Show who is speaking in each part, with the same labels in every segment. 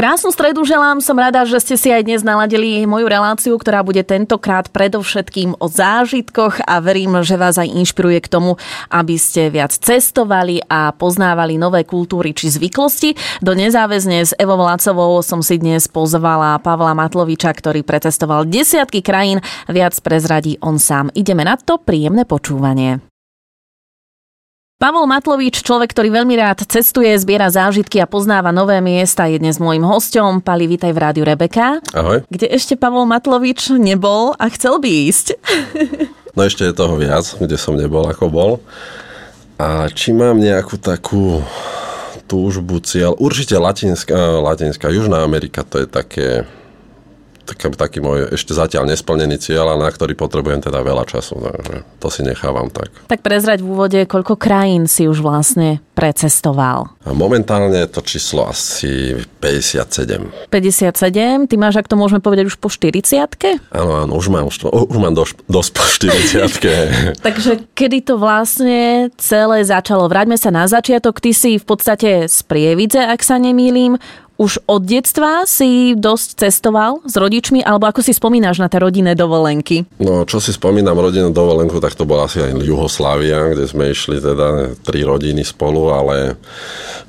Speaker 1: Krásnu stredu želám, som rada, že ste si aj dnes naladili moju reláciu, ktorá bude tentokrát predovšetkým o zážitkoch a verím, že vás aj inšpiruje k tomu, aby ste viac cestovali a poznávali nové kultúry či zvyklosti. Do nezáväzne s Evo Vlácovou som si dnes pozvala Pavla Matloviča, ktorý precestoval desiatky krajín. Viac prezradí on sám. Ideme na to, príjemné počúvanie. Pavol Matlovič, človek, ktorý veľmi rád cestuje, zbiera zážitky a poznáva nové miesta, je dnes môjim hosťom. Pali, vítaj v rádiu Rebeka.
Speaker 2: Ahoj.
Speaker 1: Kde ešte Pavol Matlovič nebol a chcel by ísť?
Speaker 2: No ešte je toho viac, kde som nebol, ako bol. A či mám nejakú takú túžbu, cieľ? Určite Latinská, Latinská Južná Amerika, to je také taký, taký môj ešte zatiaľ nesplnený cieľ, a na ktorý potrebujem teda veľa času. Takže to si nechávam tak.
Speaker 1: Tak prezrať v úvode, koľko krajín si už vlastne precestoval?
Speaker 2: A momentálne to číslo asi 57.
Speaker 1: 57? Ty máš, ak to môžeme povedať, už po 40
Speaker 2: Áno, áno, už mám, už, mám dosť, dosť po 40
Speaker 1: Takže kedy to vlastne celé začalo? Vráťme sa na začiatok. Ty si v podstate z Prievidze, ak sa nemýlim už od detstva si dosť cestoval s rodičmi, alebo ako si spomínaš na tie rodinné dovolenky?
Speaker 2: No, čo si spomínam rodinnú dovolenku, tak to bola asi aj Juhoslávia, kde sme išli teda tri rodiny spolu, ale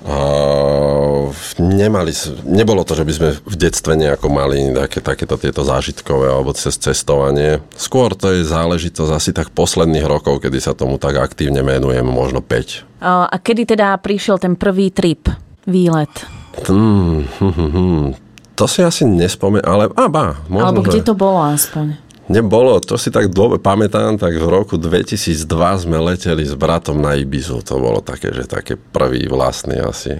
Speaker 2: uh, nemali, nebolo to, že by sme v detstve nejako mali také, takéto tieto zážitkové alebo cez cestovanie. Skôr to je záležitosť asi tak posledných rokov, kedy sa tomu tak aktívne menujem, možno 5.
Speaker 1: A kedy teda prišiel ten prvý trip, výlet?
Speaker 2: Hmm, hm, hm, hm. To si asi nespomínam, ale a ba,
Speaker 1: možno, Alebo kde že... to bolo aspoň?
Speaker 2: Nebolo, to si tak dlho pamätám, tak v roku 2002 sme leteli s bratom na Ibizu. To bolo také, že také prvý vlastný asi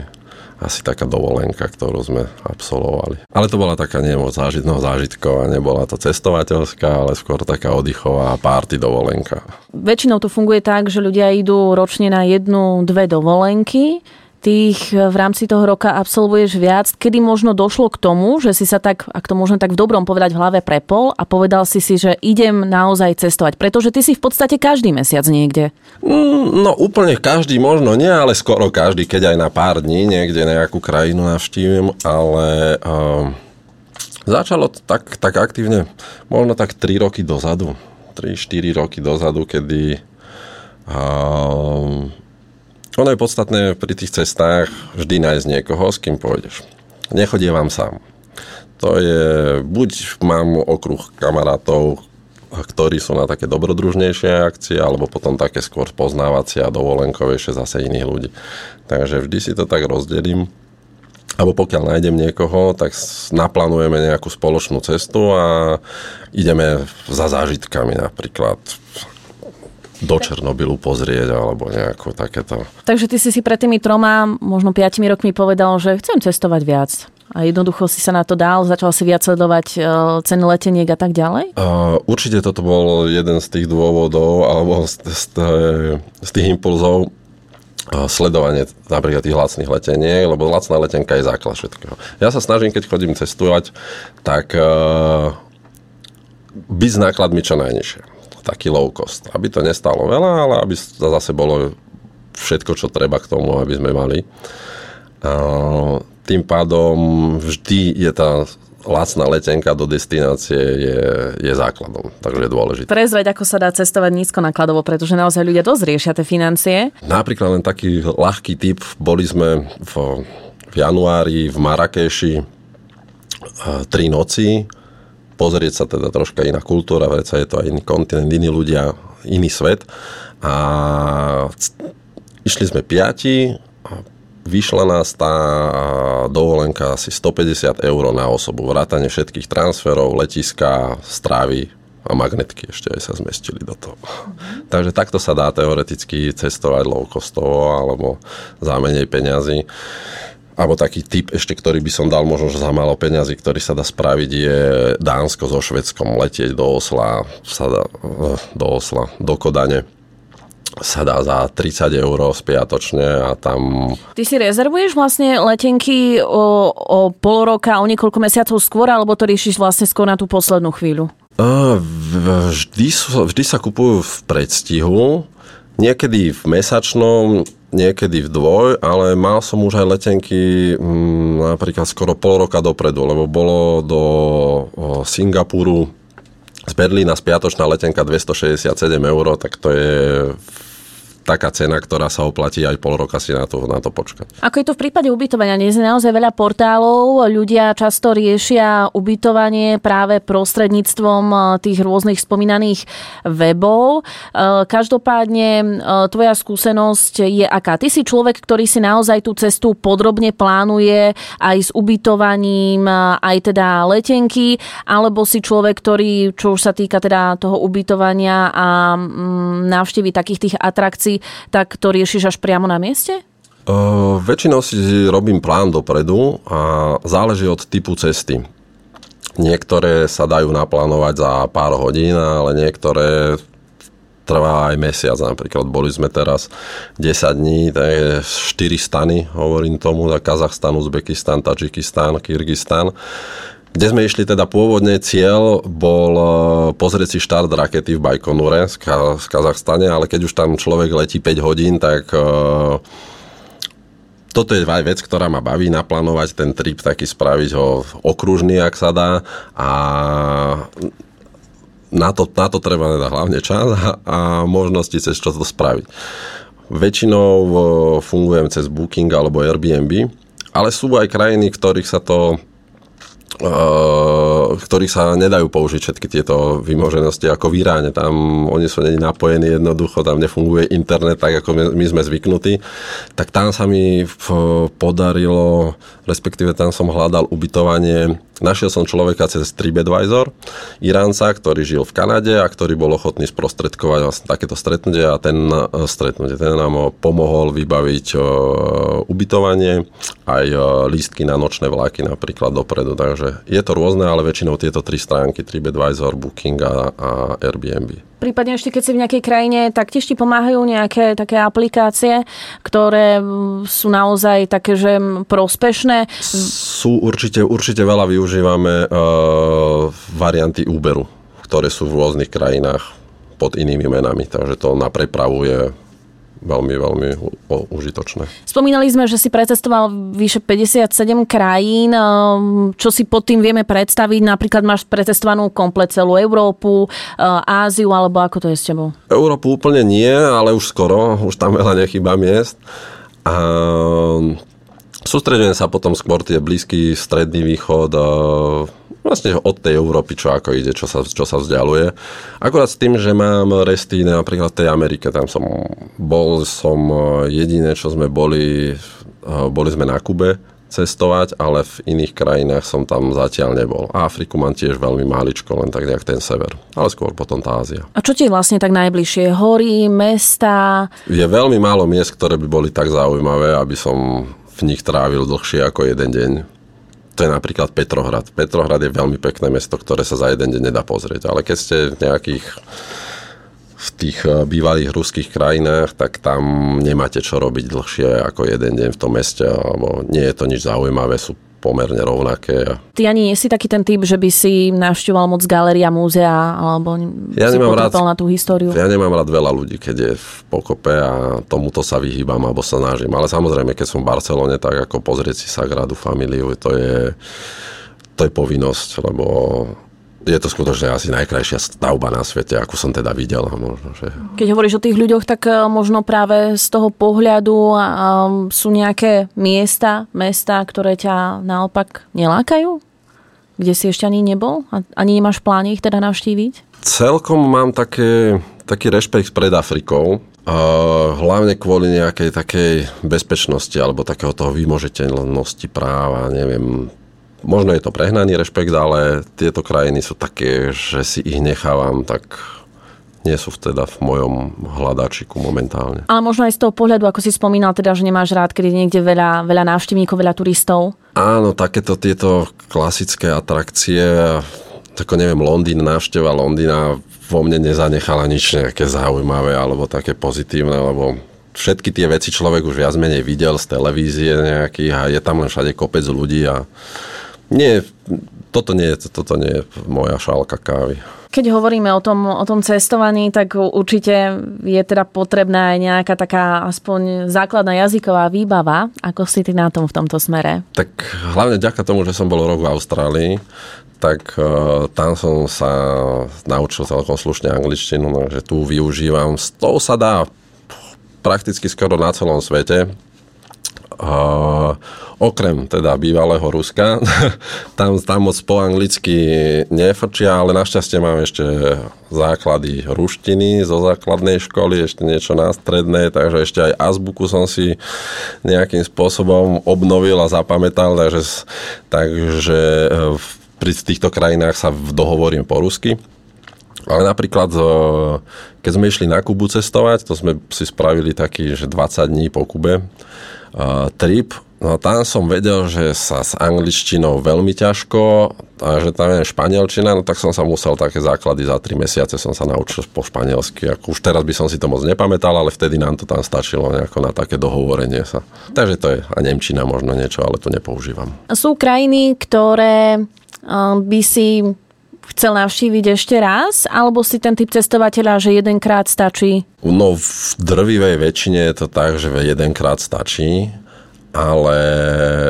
Speaker 2: asi taká dovolenka, ktorú sme absolvovali. Ale to bola taká nie moc zážit, no, zážitková, nebola to cestovateľská, ale skôr taká oddychová párty dovolenka.
Speaker 1: Väčšinou to funguje tak, že ľudia idú ročne na jednu, dve dovolenky tých eh, v rámci toho roka absolvuješ viac, kedy možno došlo k tomu, že si sa tak, ak to môžem tak v dobrom povedať, v hlave prepol a povedal si si, že idem naozaj cestovať, pretože ty si v podstate každý mesiac niekde.
Speaker 2: Mm, no úplne každý možno nie, ale skoro každý, keď aj na pár dní niekde nejakú krajinu navštívim, ale um, začalo tak, tak aktívne možno tak 3 roky dozadu. 3-4 roky dozadu, kedy um, ono je podstatné pri tých cestách vždy nájsť niekoho, s kým pôjdeš. Nechodievam sám. To je, buď mám okruh kamarátov, ktorí sú na také dobrodružnejšie akcie, alebo potom také skôr poznávacie a dovolenkovejšie zase iných ľudí. Takže vždy si to tak rozdelím. Alebo pokiaľ nájdem niekoho, tak naplánujeme nejakú spoločnú cestu a ideme za zážitkami napríklad do Černobylu pozrieť alebo nejako takéto.
Speaker 1: Takže ty si si pred tými troma, možno piatimi rokmi povedal, že chcem cestovať viac. A jednoducho si sa na to dal, začal si viac sledovať e, ceny leteniek a tak ďalej?
Speaker 2: Uh, určite toto bol jeden z tých dôvodov, alebo z, z, z tých impulzov, uh, sledovanie napríklad tých lacných leteniek, lebo lacná letenka je základ všetkého. Ja sa snažím, keď chodím cestovať, tak uh, byť s nákladmi čo najnižšie taký low cost. Aby to nestalo veľa, ale aby zase bolo všetko, čo treba k tomu, aby sme mali. Tým pádom vždy je tá lacná letenka do destinácie je, je základom, takže je dôležité.
Speaker 1: Prezrieť, ako sa dá cestovať nízko nakladovo, pretože naozaj ľudia dosť riešia tie financie.
Speaker 2: Napríklad len taký ľahký typ, boli sme v, v januári v Marrakeši tri noci, pozrieť sa teda troška iná kultúra, veď je to aj iný kontinent, iní ľudia, iný svet. A išli sme piati, vyšla nás tá dovolenka asi 150 eur na osobu, vrátane všetkých transferov, letiska, strávy a magnetky ešte aj sa zmestili do toho. Takže takto sa dá teoreticky cestovať low costovo alebo za menej peňazí alebo taký typ ešte, ktorý by som dal možno za málo peňazí, ktorý sa dá spraviť, je Dánsko so Švedskom letieť do Osla, sa dá, eh, do Osla, do Kodane sa dá za 30 eur spiatočne a tam...
Speaker 1: Ty si rezervuješ vlastne letenky o, o pol roka, o niekoľko mesiacov skôr, alebo to riešiš vlastne skôr na tú poslednú chvíľu?
Speaker 2: Vždy, vždy sa kupujú v predstihu, niekedy v mesačnom, niekedy v dvoj, ale mal som už aj letenky m, napríklad skoro pol roka dopredu, lebo bolo do o, Singapuru z Berlína spiatočná letenka 267 eur, tak to je taká cena, ktorá sa oplatí aj pol roka si na to, na to počkať.
Speaker 1: Ako je to v prípade ubytovania? Dnes je naozaj veľa portálov, ľudia často riešia ubytovanie práve prostredníctvom eh, tých rôznych spomínaných webov. Eh, každopádne eh, tvoja skúsenosť je aká? Ty si človek, ktorý si naozaj tú cestu podrobne plánuje aj s ubytovaním, aj teda letenky, alebo si človek, ktorý, čo už sa týka teda toho ubytovania a mm, návštevy takých tých atrakcií, veci, tak to riešiš až priamo na mieste?
Speaker 2: Uh, väčšinou si robím plán dopredu a záleží od typu cesty. Niektoré sa dajú naplánovať za pár hodín, ale niektoré trvá aj mesiac. Napríklad boli sme teraz 10 dní, je 4 stany, hovorím tomu, Kazachstan, Uzbekistan, Tadžikistan, Kyrgyzstan kde sme išli teda pôvodne cieľ bol e, pozrieť si štart rakety v Bajkonure z, Kazachstane, ale keď už tam človek letí 5 hodín, tak e, toto je aj vec, ktorá ma baví, naplánovať ten trip, taký spraviť ho okružný, ak sa dá a na to, na to treba teda hlavne čas a, a možnosti cez čo to spraviť. Väčšinou e, fungujem cez Booking alebo Airbnb, ale sú aj krajiny, ktorých sa to ktorých sa nedajú použiť všetky tieto vymoženosti ako v Iráne. Tam oni sú není napojení jednoducho, tam nefunguje internet tak, ako my sme zvyknutí. Tak tam sa mi podarilo, respektíve tam som hľadal ubytovanie Našiel som človeka cez TripAdvisor, Iránca, ktorý žil v Kanade a ktorý bol ochotný sprostredkovať vlastne takéto stretnutie a ten e, stretnutie, ten nám pomohol vybaviť uh, ubytovanie, aj uh, lístky na nočné vlaky napríklad dopredu. Takže je to rôzne, ale väčšinou tieto tri stránky, TripAdvisor, Booking a, a Airbnb.
Speaker 1: Prípadne ešte keď si v nejakej krajine, taktiež ti pomáhajú nejaké také aplikácie, ktoré sú naozaj také, že prospešné?
Speaker 2: Sú určite, určite veľa využívame uh, varianty Uberu, ktoré sú v rôznych krajinách pod inými menami, takže to na prepravu je veľmi, veľmi užitočné.
Speaker 1: Spomínali sme, že si precestoval vyše 57 krajín. Ehm, čo si pod tým vieme predstaviť? Napríklad máš precestovanú komplet celú Európu, ehm, Áziu, alebo ako to je s tebou?
Speaker 2: Európu úplne nie, ale už skoro. Už tam veľa nechýba miest. A sústredujem sa potom skôr tie blízky stredný východ, vlastne od tej Európy, čo ako ide, čo sa, čo sa vzdialuje. Akurát s tým, že mám resty napríklad v tej Amerike, tam som bol som e, jediné, čo sme boli, e, boli sme na Kube cestovať, ale v iných krajinách som tam zatiaľ nebol. Afriku mám tiež veľmi máličko, len tak nejak ten sever, ale skôr potom tá Ázia.
Speaker 1: A čo ti je vlastne tak najbližšie? Hory, mesta?
Speaker 2: Je veľmi málo miest, ktoré by boli tak zaujímavé, aby som nich trávil dlhšie ako jeden deň to je napríklad Petrohrad. Petrohrad je veľmi pekné mesto, ktoré sa za jeden deň nedá pozrieť. Ale keď ste v nejakých v tých eh, bývalých ruských krajinách, tak tam nemáte čo robiť dlhšie ako jeden deň v tom meste, alebo nie je to nič zaujímavé, sú pomerne rovnaké.
Speaker 1: Ty ani nie si taký ten typ, že by si navštevoval moc galéria, múzea, alebo
Speaker 2: ja
Speaker 1: si
Speaker 2: nemám rád,
Speaker 1: na tú históriu?
Speaker 2: Ja nemám rád veľa ľudí, keď je v pokope a tomuto sa vyhýbam, alebo sa snažím. Ale samozrejme, keď som v Barcelone, tak ako pozrieť si Sagradu Familiu, to je, to je povinnosť, lebo je to skutočne asi najkrajšia stavba na svete, akú som teda videl. Možno, že...
Speaker 1: Keď hovoríš o tých ľuďoch, tak e, možno práve z toho pohľadu sú nejaké miesta, mesta, ktoré ťa naopak nelákajú? Kde si ešte ani nebol? Ani nemáš pláne ich teda navštíviť?
Speaker 2: Celkom mám také, taký rešpekt pred Afrikou. Hlavne kvôli nejakej takej bezpečnosti alebo takého toho vymožiteľnosti práva, neviem, Možno je to prehnaný rešpekt, ale tieto krajiny sú také, že si ich nechávam tak nie sú teda v mojom hľadačiku momentálne.
Speaker 1: Ale možno aj z toho pohľadu, ako si spomínal, teda, že nemáš rád, keď je niekde veľa, veľa návštevníkov, veľa turistov.
Speaker 2: Áno, takéto tieto klasické atrakcie, ako neviem, Londýn, návšteva Londýna vo mne nezanechala nič nejaké zaujímavé alebo také pozitívne, lebo všetky tie veci človek už viac menej videl z televízie nejakých a je tam len všade kopec ľudí a nie, toto nie, toto nie je moja šálka kávy.
Speaker 1: Keď hovoríme o tom, o tom cestovaní, tak určite je teda potrebná aj nejaká taká aspoň základná jazyková výbava. Ako si ty na tom v tomto smere?
Speaker 2: Tak hlavne ďaká tomu, že som bol rok v Austrálii, tak uh, tam som sa naučil celkom slušne angličtinu, že tu využívam. S tou sa dá prakticky skoro na celom svete. Uh, okrem teda bývalého Ruska, tam, tam moc po anglicky nefrčia, ale našťastie mám ešte základy ruštiny zo základnej školy, ešte niečo na strednej, takže ešte aj azbuku som si nejakým spôsobom obnovil a zapamätal, takže, takže e, pri týchto krajinách sa dohovorím po rusky. Ale napríklad, e, keď sme išli na Kubu cestovať, to sme si spravili taký, že 20 dní po Kube, trip, No tam som vedel, že sa s angličtinou veľmi ťažko a že tam je španielčina, no tak som sa musel také základy za 3 mesiace som sa naučil po španielsky. Ako už teraz by som si to moc nepamätal, ale vtedy nám to tam stačilo nejako na také dohovorenie sa. Takže to je a Nemčina možno niečo, ale to nepoužívam.
Speaker 1: Sú krajiny, ktoré by si chcel navštíviť ešte raz, alebo si ten typ cestovateľa, že jedenkrát stačí?
Speaker 2: No v drvivej väčšine je to tak, že jedenkrát stačí ale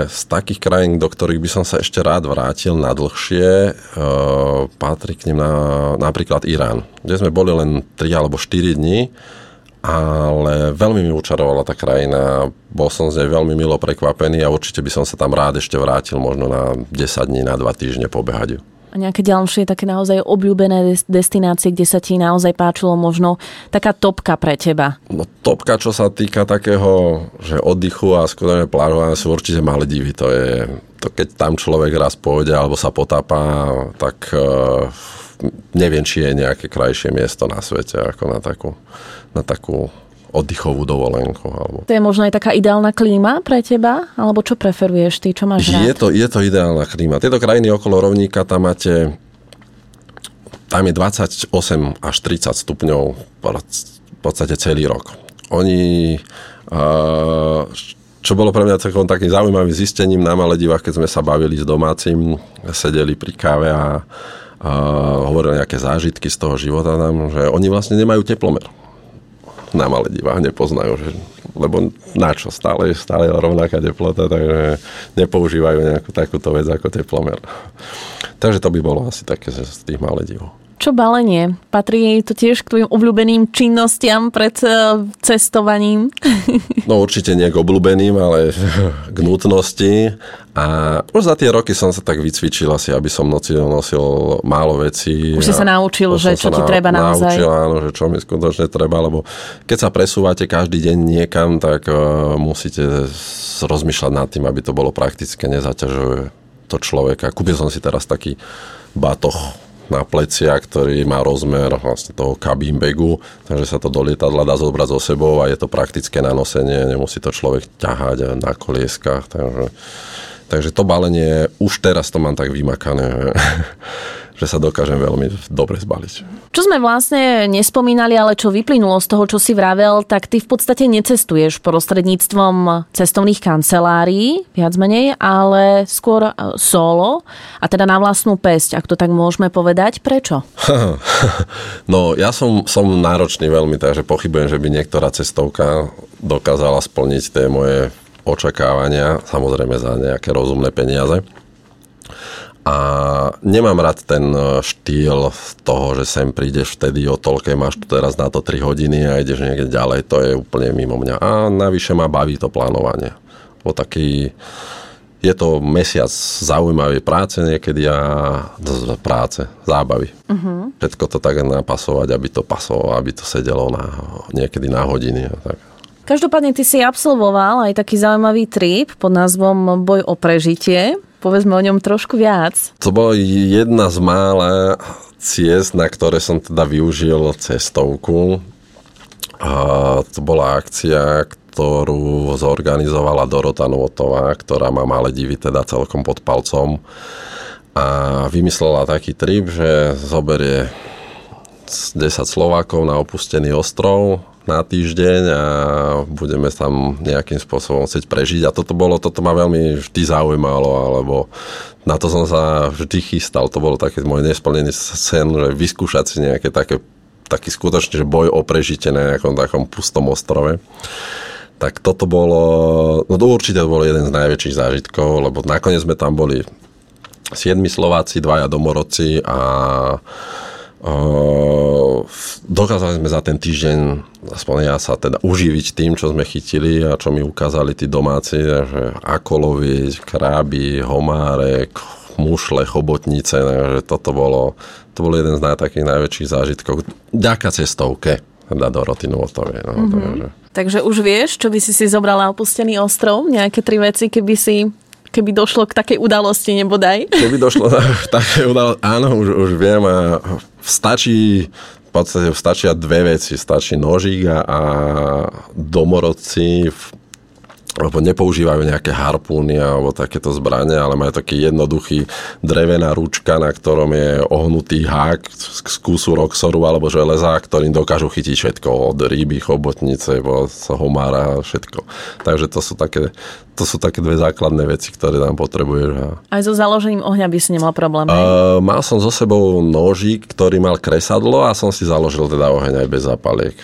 Speaker 2: z takých krajín, do ktorých by som sa ešte rád vrátil na dlhšie, uh, patrí k nim na, napríklad Irán, kde sme boli len 3 alebo 4 dní, ale veľmi mi učarovala tá krajina, bol som z nej veľmi milo prekvapený a určite by som sa tam rád ešte vrátil, možno na 10 dní, na 2 týždne pobehať
Speaker 1: a nejaké ďalšie také naozaj obľúbené destinácie, kde sa ti naozaj páčilo možno taká topka pre teba?
Speaker 2: No topka, čo sa týka takého, že oddychu a skutočne plážovania sú určite divy. To je, to keď tam človek raz pôjde alebo sa potápa, tak uh, neviem, či je nejaké krajšie miesto na svete ako na takú, na takú oddychovú dovolenku. Alebo...
Speaker 1: To je možno aj taká ideálna klíma pre teba? Alebo čo preferuješ ty? Čo máš rád?
Speaker 2: Je to, je to ideálna klíma. Tieto krajiny okolo rovníka, tam máte tam je 28 až 30 stupňov v podstate celý rok. Oni čo bolo pre mňa takým, takým zaujímavým zistením na Maledivách, keď sme sa bavili s domácim, sedeli pri káve a, a hovorili nejaké zážitky z toho života tam, že oni vlastne nemajú teplomer na Maledivách nepoznajú, že, lebo na čo, stále, stále je rovnaká teplota, takže nepoužívajú nejakú takúto vec ako teplomer. Takže to by bolo asi také z tých Maledivov.
Speaker 1: Čo balenie? Patrí to tiež k tvojim obľúbeným činnostiam pred e, cestovaním?
Speaker 2: No určite nie k obľúbeným, ale k nutnosti. A už za tie roky som sa tak vycvičil asi, aby som nosil, nosil málo vecí.
Speaker 1: Už si sa naučil, že čo ti treba naozaj.
Speaker 2: Naučil, áno, že čo mi skutočne treba, lebo keď sa presúvate každý deň niekam, tak uh, musíte rozmýšľať nad tým, aby to bolo praktické, nezaťažuje to človeka. Kúpil som si teraz taký batoh na plecia, ktorý má rozmer vlastne toho cabin bagu, takže sa to do lietadla dá zobrať so sebou a je to praktické na nosenie, nemusí to človek ťahať na kolieskách, takže, takže to balenie, už teraz to mám tak vymakané, že sa dokážem veľmi dobre zbaliť.
Speaker 1: Čo sme vlastne nespomínali, ale čo vyplynulo z toho, čo si vravel, tak ty v podstate necestuješ prostredníctvom cestovných kancelárií, viac menej, ale skôr e, solo a teda na vlastnú pesť, ak to tak môžeme povedať. Prečo?
Speaker 2: No, ja som, som náročný veľmi, takže pochybujem, že by niektorá cestovka dokázala splniť tie moje očakávania, samozrejme za nejaké rozumné peniaze. A nemám rád ten e, štýl toho, že sem prídeš vtedy o toľké, máš tu teraz na to 3 hodiny a ideš niekde ďalej, to je úplne mimo mňa. A navyše ma baví to plánovanie. O taký, je to mesiac zaujímavej práce niekedy a práce, zábavy. Uh-huh. Všetko to tak napasovať, aby to pasovalo, aby to sedelo na, niekedy na hodiny a tak.
Speaker 1: Každopádne ty si absolvoval aj taký zaujímavý trip pod názvom Boj o prežitie. Povedzme o ňom trošku viac.
Speaker 2: To bola jedna z mála ciest, na ktoré som teda využil cestovku. A to bola akcia, ktorú zorganizovala Dorota Novotová, ktorá má malé divy teda celkom pod palcom. A vymyslela taký trip, že zoberie 10 Slovákov na opustený ostrov na týždeň a budeme tam nejakým spôsobom chcieť prežiť. A toto bolo, toto ma veľmi vždy zaujímalo, alebo na to som sa vždy chystal. To bolo taký môj nesplnený sen, že vyskúšať si nejaké také, taký skutočne že boj o prežitie na nejakom takom pustom ostrove. Tak toto bolo, no to určite bol jeden z najväčších zážitkov, lebo nakoniec sme tam boli siedmi Slováci, dvaja domorodci a dokázali sme za ten týždeň, aspoň ja sa teda uživiť tým, čo sme chytili a čo mi ukázali tí domáci, že ako loviť, kráby, homárek, mušle, chobotnice, takže toto bolo, to bol jeden z naj, takých najväčších zážitkov. Ďaká cestovke teda do Rotinovotovej. No, mm-hmm.
Speaker 1: takže. takže už vieš, čo by si si zobrala opustený ostrov? Nejaké tri veci, keby si keby došlo k takej udalosti nebodaj?
Speaker 2: Keby došlo k takej udalosti, áno, už, už viem a stačí v podstate stačia dve veci. Stačí nožík a, a domorodci v lebo nepoužívajú nejaké harpúny alebo takéto zbranie, ale majú taký jednoduchý drevená ručka, na ktorom je ohnutý hák z kúsu roxoru alebo železa, ktorým dokážu chytiť všetko, od ryby, chobotnice, homára, všetko. Takže to sú také, to sú také dve základné veci, ktoré tam potrebuješ.
Speaker 1: Aj so založením ohňa by si nemal problém?
Speaker 2: Uh, mal som so sebou nožík, ktorý mal kresadlo a som si založil teda oheň aj bez zapaliek.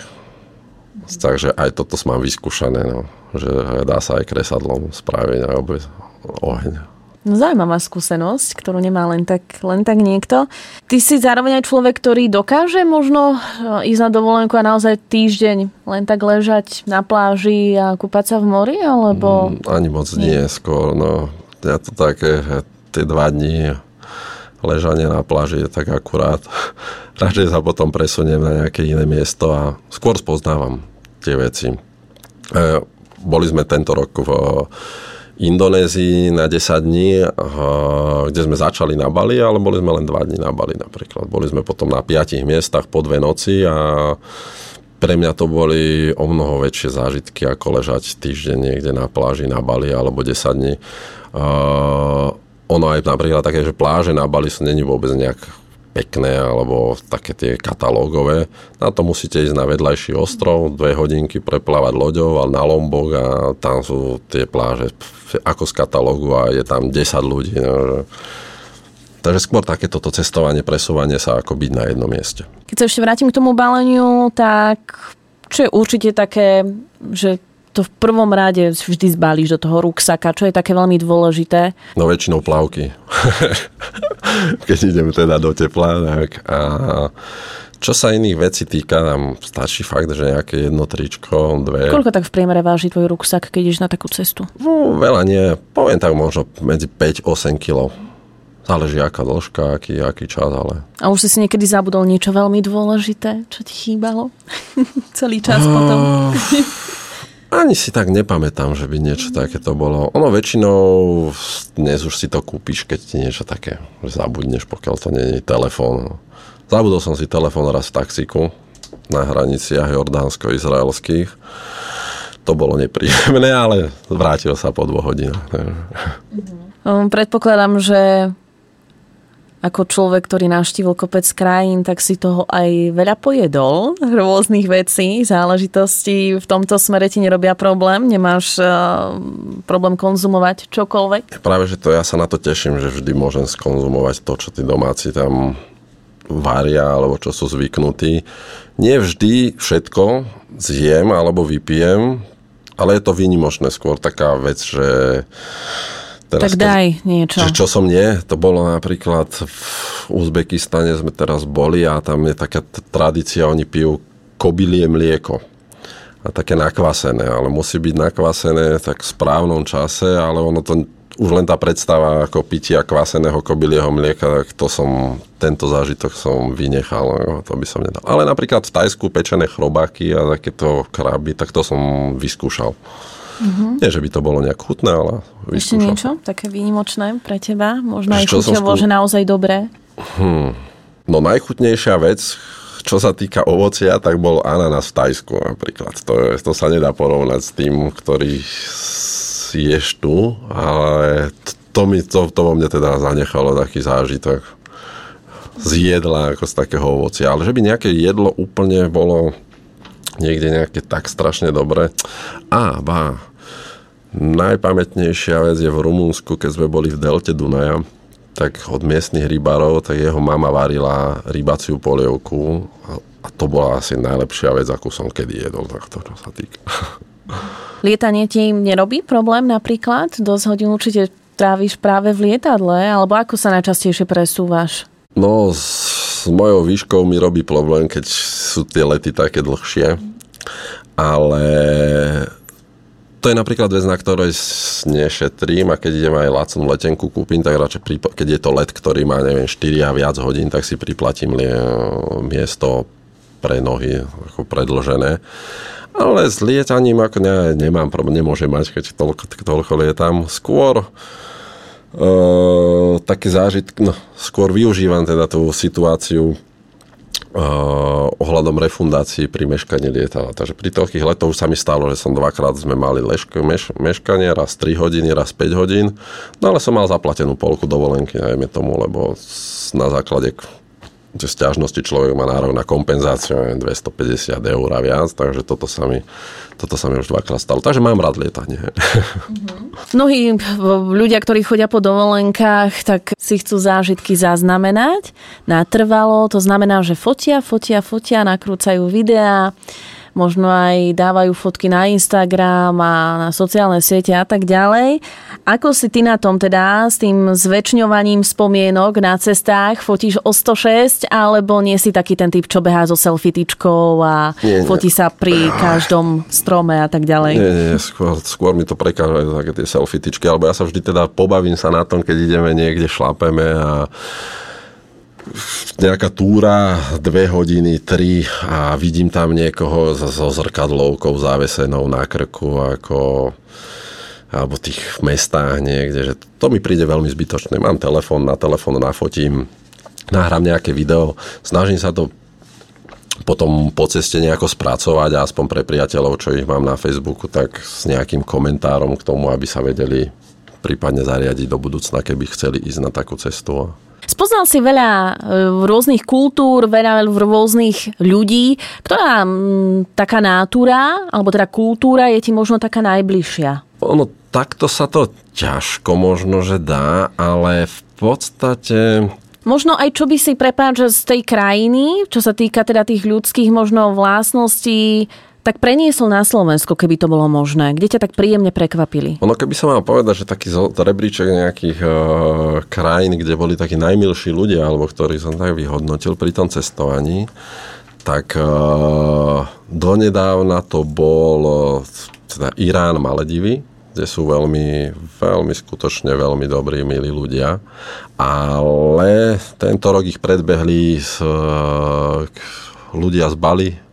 Speaker 2: Takže aj toto mám vyskúšané, no, že dá sa aj kresadlom spraviť aj oheň.
Speaker 1: No, zaujímavá skúsenosť, ktorú nemá len tak, len tak niekto. Ty si zároveň aj človek, ktorý dokáže možno eh, ísť na dovolenku a naozaj týždeň len tak ležať na pláži a kúpať sa v mori, alebo...
Speaker 2: Mm, ani moc nie, nie skôr, no. Ja to také, tie dva dní ležanie na pláži je tak akurát. Radšej sa potom presuniem na nejaké iné miesto a skôr spoznávam tie veci. E, boli sme tento rok v Indonézii na 10 dní, kde sme začali na Bali, ale boli sme len 2 dní na Bali napríklad. Boli sme potom na 5 miestach po dve noci a pre mňa to boli o mnoho väčšie zážitky, ako ležať týždeň niekde na pláži na Bali alebo 10 dní. Uh, ono aj napríklad také, že pláže na Bali sú není vôbec nejak pekné alebo také tie katalógové. Na to musíte ísť na vedľajší ostrov, dve hodinky preplávať loďou na Lombok a tam sú tie pláže ako z katalógu a je tam 10 ľudí. No, že... Takže skôr takéto cestovanie, presúvanie sa ako byť na jednom mieste.
Speaker 1: Keď sa ešte vrátim k tomu baleniu, tak čo je určite také, že to v prvom rade vždy zbalíš do toho ruksaka, čo je také veľmi dôležité?
Speaker 2: No väčšinou plavky. Keď ideme teda do tepla, tak a čo sa iných vecí týka, nám stačí fakt, že nejaké jedno tričko, dve.
Speaker 1: Koľko tak v priemere váži tvoj ruksak, keď ideš na takú cestu?
Speaker 2: No, veľa nie. Poviem tak možno medzi 5-8 kg. Záleží aká dĺžka, aký, aký čas, ale...
Speaker 1: A už si si niekedy zabudol niečo veľmi dôležité, čo ti chýbalo? Celý čas potom.
Speaker 2: Ani si tak nepamätám, že by niečo takéto bolo. Ono väčšinou dnes už si to kúpiš, keď ti niečo také že zabudneš, pokiaľ to je telefón. Zabudol som si telefón raz v taxiku na hraniciach jordánsko-izraelských. To bolo nepríjemné, ale vrátil sa po dvoch hodinách.
Speaker 1: Mhm. Predpokladám, že ako človek, ktorý navštívil kopec krajín, tak si toho aj veľa pojedol, rôznych vecí, záležitostí. V tomto smere ti nerobia problém? Nemáš uh, problém konzumovať čokoľvek?
Speaker 2: Práve, že to ja sa na to teším, že vždy môžem skonzumovať to, čo tí domáci tam varia, alebo čo sú zvyknutí. Nie vždy všetko zjem alebo vypijem, ale je to výnimočné skôr taká vec, že
Speaker 1: Teraz, tak daj niečo.
Speaker 2: Že čo som nie, to bolo napríklad v Uzbekistane sme teraz boli a tam je taká tradícia, oni pijú kobilie mlieko. A také nakvasené, ale musí byť nakvasené tak v správnom čase, ale ono to už len tá predstava ako pitia kvaseného kobilieho mlieka, tak to som, tento zážitok som vynechal, no, to by som nedal. Ale napríklad v Tajsku pečené chrobáky a takéto kraby, tak to som vyskúšal. Mm-hmm. Nie, že by to bolo nejak chutné, ale vyskúšal.
Speaker 1: Ešte niečo také výnimočné pre teba? Možno aj chuťovo, skú... že naozaj dobré?
Speaker 2: Hmm. No najchutnejšia vec, čo sa týka ovocia, tak bol ananas v Tajsku napríklad. To, je, to sa nedá porovnať s tým, ktorý ješ tu, ale to, mi, to, to vo mne teda zanechalo taký zážitok z jedla, ako z takého ovocia. Ale že by nejaké jedlo úplne bolo niekde nejaké tak strašne dobre. A, bá, najpamätnejšia vec je v Rumunsku, keď sme boli v delte Dunaja, tak od miestnych rybárov, tak jeho mama varila rybaciu polievku a to bola asi najlepšia vec, akú som kedy jedol, tak to, čo sa týka.
Speaker 1: Lietanie ti nerobí problém napríklad? Dosť hodín určite tráviš práve v lietadle, alebo ako sa najčastejšie presúvaš?
Speaker 2: No, s mojou výškou mi robí problém, keď sú tie lety také dlhšie, ale to je napríklad vec, na ktorej nešetrím a keď idem aj lacnú letenku kúpim, tak radšej, keď je to let, ktorý má, neviem, 4 a viac hodín, tak si priplatím miesto pre nohy ako predlžené. Ale s lietaním ako ne, nemám problém, nemôžem mať, keď toľko, toľko lietam. Skôr uh, také zážitky, no, skôr využívam teda tú situáciu uh, ohľadom refundácií pri meškaní lietadla. Takže pri toľkých letoch už sa mi stalo, že som dvakrát sme mali leško, meš, meškanie, raz 3 hodiny, raz 5 hodín, no ale som mal zaplatenú polku dovolenky, najmä tomu, lebo na základe že stiažnosti človek má nárok na kompenzáciu 250 eur a viac, takže toto sa mi, toto sa mi už dvakrát stalo. Takže mám rád lietanie.
Speaker 1: Mm-hmm. Mnohí ľudia, ktorí chodia po dovolenkách, tak si chcú zážitky zaznamenať natrvalo. To znamená, že fotia, fotia, fotia, nakrúcajú videá možno aj dávajú fotky na Instagram a na sociálne siete a tak ďalej. Ako si ty na tom teda s tým zväčšňovaním spomienok na cestách? Fotíš o 106 alebo nie si taký ten typ, čo behá so selfitičkou a nie, fotí nie. sa pri každom strome a tak ďalej?
Speaker 2: Nie, nie, skôr, skôr mi to prekážajú také tie selfitičky, alebo ja sa vždy teda pobavím sa na tom, keď ideme niekde, šlapeme a nejaká túra, dve hodiny, tri a vidím tam niekoho so zrkadlovkou závesenou na krku ako alebo tých mestách niekde, že to mi príde veľmi zbytočné. Mám telefón, na telefón nafotím, nahrám nejaké video, snažím sa to potom po ceste nejako spracovať aspoň pre priateľov, čo ich mám na Facebooku, tak s nejakým komentárom k tomu, aby sa vedeli prípadne zariadiť do budúcna, keby chceli ísť na takú cestu.
Speaker 1: Spoznal si veľa e, rôznych kultúr, veľa rôznych ľudí. Ktorá taká nátura, alebo teda kultúra je ti možno taká najbližšia?
Speaker 2: Ono, takto sa to ťažko možno, že dá, ale v podstate
Speaker 1: Možno aj čo by si prepáč z tej krajiny, čo sa týka teda tých ľudských možno vlastností, tak preniesol na Slovensko, keby to bolo možné? Kde ťa tak príjemne prekvapili?
Speaker 2: Ono keby som mal povedať, že taký rebríček nejakých uh, krajín, kde boli takí najmilší ľudia, alebo ktorých som tak vyhodnotil pri tom cestovaní, tak uh, donedávna to bol uh, teda Irán, Maledivy, kde sú veľmi, veľmi skutočne veľmi dobrí, milí ľudia. Ale tento rok ich predbehli s, uh, ľudia z Bali,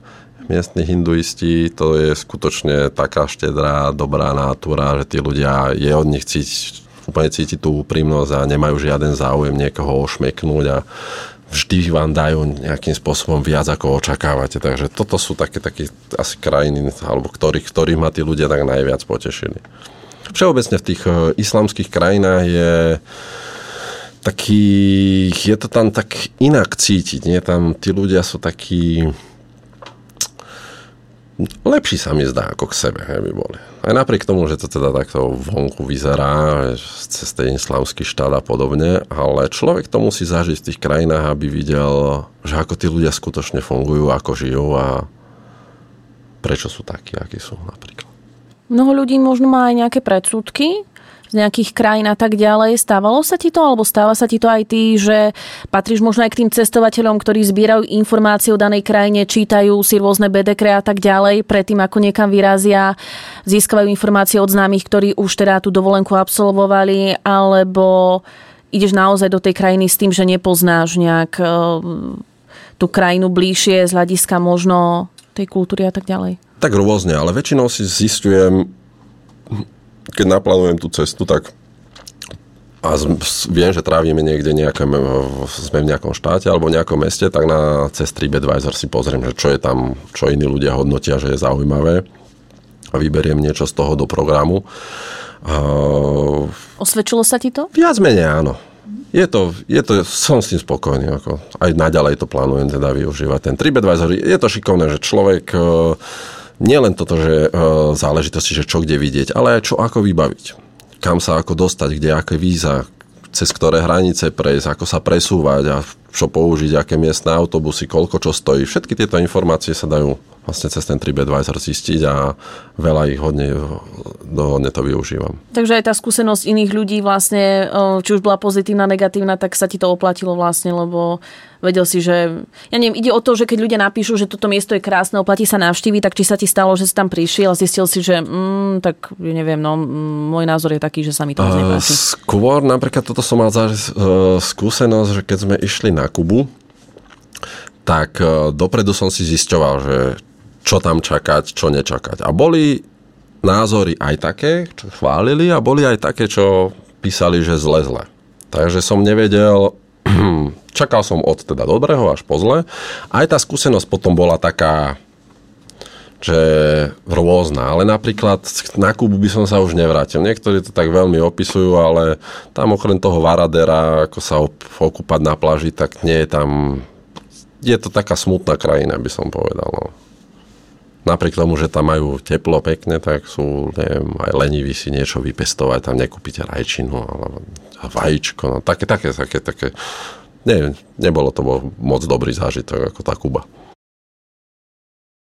Speaker 2: miestni hinduisti, to je skutočne taká štedrá, dobrá nátura, že tí ľudia, je od nich cítiť, úplne cítiť tú úprimnosť a nemajú žiaden záujem niekoho ošmeknúť a vždy vám dajú nejakým spôsobom viac, ako očakávate. Takže toto sú také, také asi krajiny, alebo ktorých, ktorých ma tí ľudia tak najviac potešili. Všeobecne v tých e, islamských krajinách je taký, je to tam tak inak cítiť, nie? Tam tí ľudia sú takí, lepší sa mi zdá ako k sebe, hej, by boli. Aj napriek tomu, že to teda takto vonku vyzerá, cez ten islamský štát a podobne, ale človek to musí zažiť v tých krajinách, aby videl, že ako tí ľudia skutočne fungujú, ako žijú a prečo sú takí, akí sú napríklad.
Speaker 1: Mnoho ľudí možno má aj nejaké predsudky nejakých krajín a tak ďalej. Stávalo sa ti to, alebo stáva sa ti to aj ty, že patríš možno aj k tým cestovateľom, ktorí zbierajú informácie o danej krajine, čítajú si rôzne bedekre a tak ďalej, predtým ako niekam vyrazia, získavajú informácie od známych, ktorí už teda tú dovolenku absolvovali, alebo ideš naozaj do tej krajiny s tým, že nepoznáš nejak e, tú krajinu bližšie z hľadiska možno tej kultúry a tak ďalej?
Speaker 2: Tak rôzne, ale väčšinou si zistujem keď naplánujem tú cestu, tak a viem, že trávime niekde nejaké, sme v nejakom štáte alebo v nejakom meste, tak na cez TripAdvisor si pozriem, že čo je tam, čo iní ľudia hodnotia, že je zaujímavé a vyberiem niečo z toho do programu.
Speaker 1: Osvedčilo sa ti to?
Speaker 2: Viac menej áno. Je to, je to, som s tým spokojný. Ako, aj naďalej to plánujem teda využívať. Ten TripAdvisor, je to šikovné, že človek e, nie len toto, že e, záležitosti, že čo kde vidieť, ale aj čo ako vybaviť. Kam sa ako dostať, kde aké víza, cez ktoré hranice prejsť, ako sa presúvať a čo použiť, aké miestne autobusy, koľko čo stojí. Všetky tieto informácie sa dajú vlastne cez ten TripAdvisor zistiť a veľa ich hodne, hodne to využívam.
Speaker 1: Takže aj tá skúsenosť iných ľudí vlastne, či už bola pozitívna, negatívna, tak sa ti to oplatilo vlastne, lebo vedel si, že... Ja neviem, ide o to, že keď ľudia napíšu, že toto miesto je krásne, oplatí sa navštíviť, tak či sa ti stalo, že si tam prišiel a zistil si, že mm, tak neviem, no, môj názor je taký, že sa mi to uh, nepáči.
Speaker 2: Skôr napríklad toto som mal za, uh, skúsenosť, že keď sme išli na Kubu, tak uh, dopredu som si zisťoval, že čo tam čakať, čo nečakať. A boli názory aj také, čo chválili a boli aj také, čo písali, že zle zle. Takže som nevedel, čakal som od teda dobrého až po zle. Aj tá skúsenosť potom bola taká, že rôzna, ale napríklad na Kubu by som sa už nevrátil. Niektorí to tak veľmi opisujú, ale tam okrem toho Varadera, ako sa okúpať na pláži, tak nie je tam... Je to taká smutná krajina, by som povedal. No napriek tomu, že tam majú teplo pekne, tak sú, neviem, aj leniví si niečo vypestovať, tam nekúpite rajčinu alebo vajíčko, no také, také, také, také, neviem, nebolo to bol moc dobrý zážitok ako tá Kuba.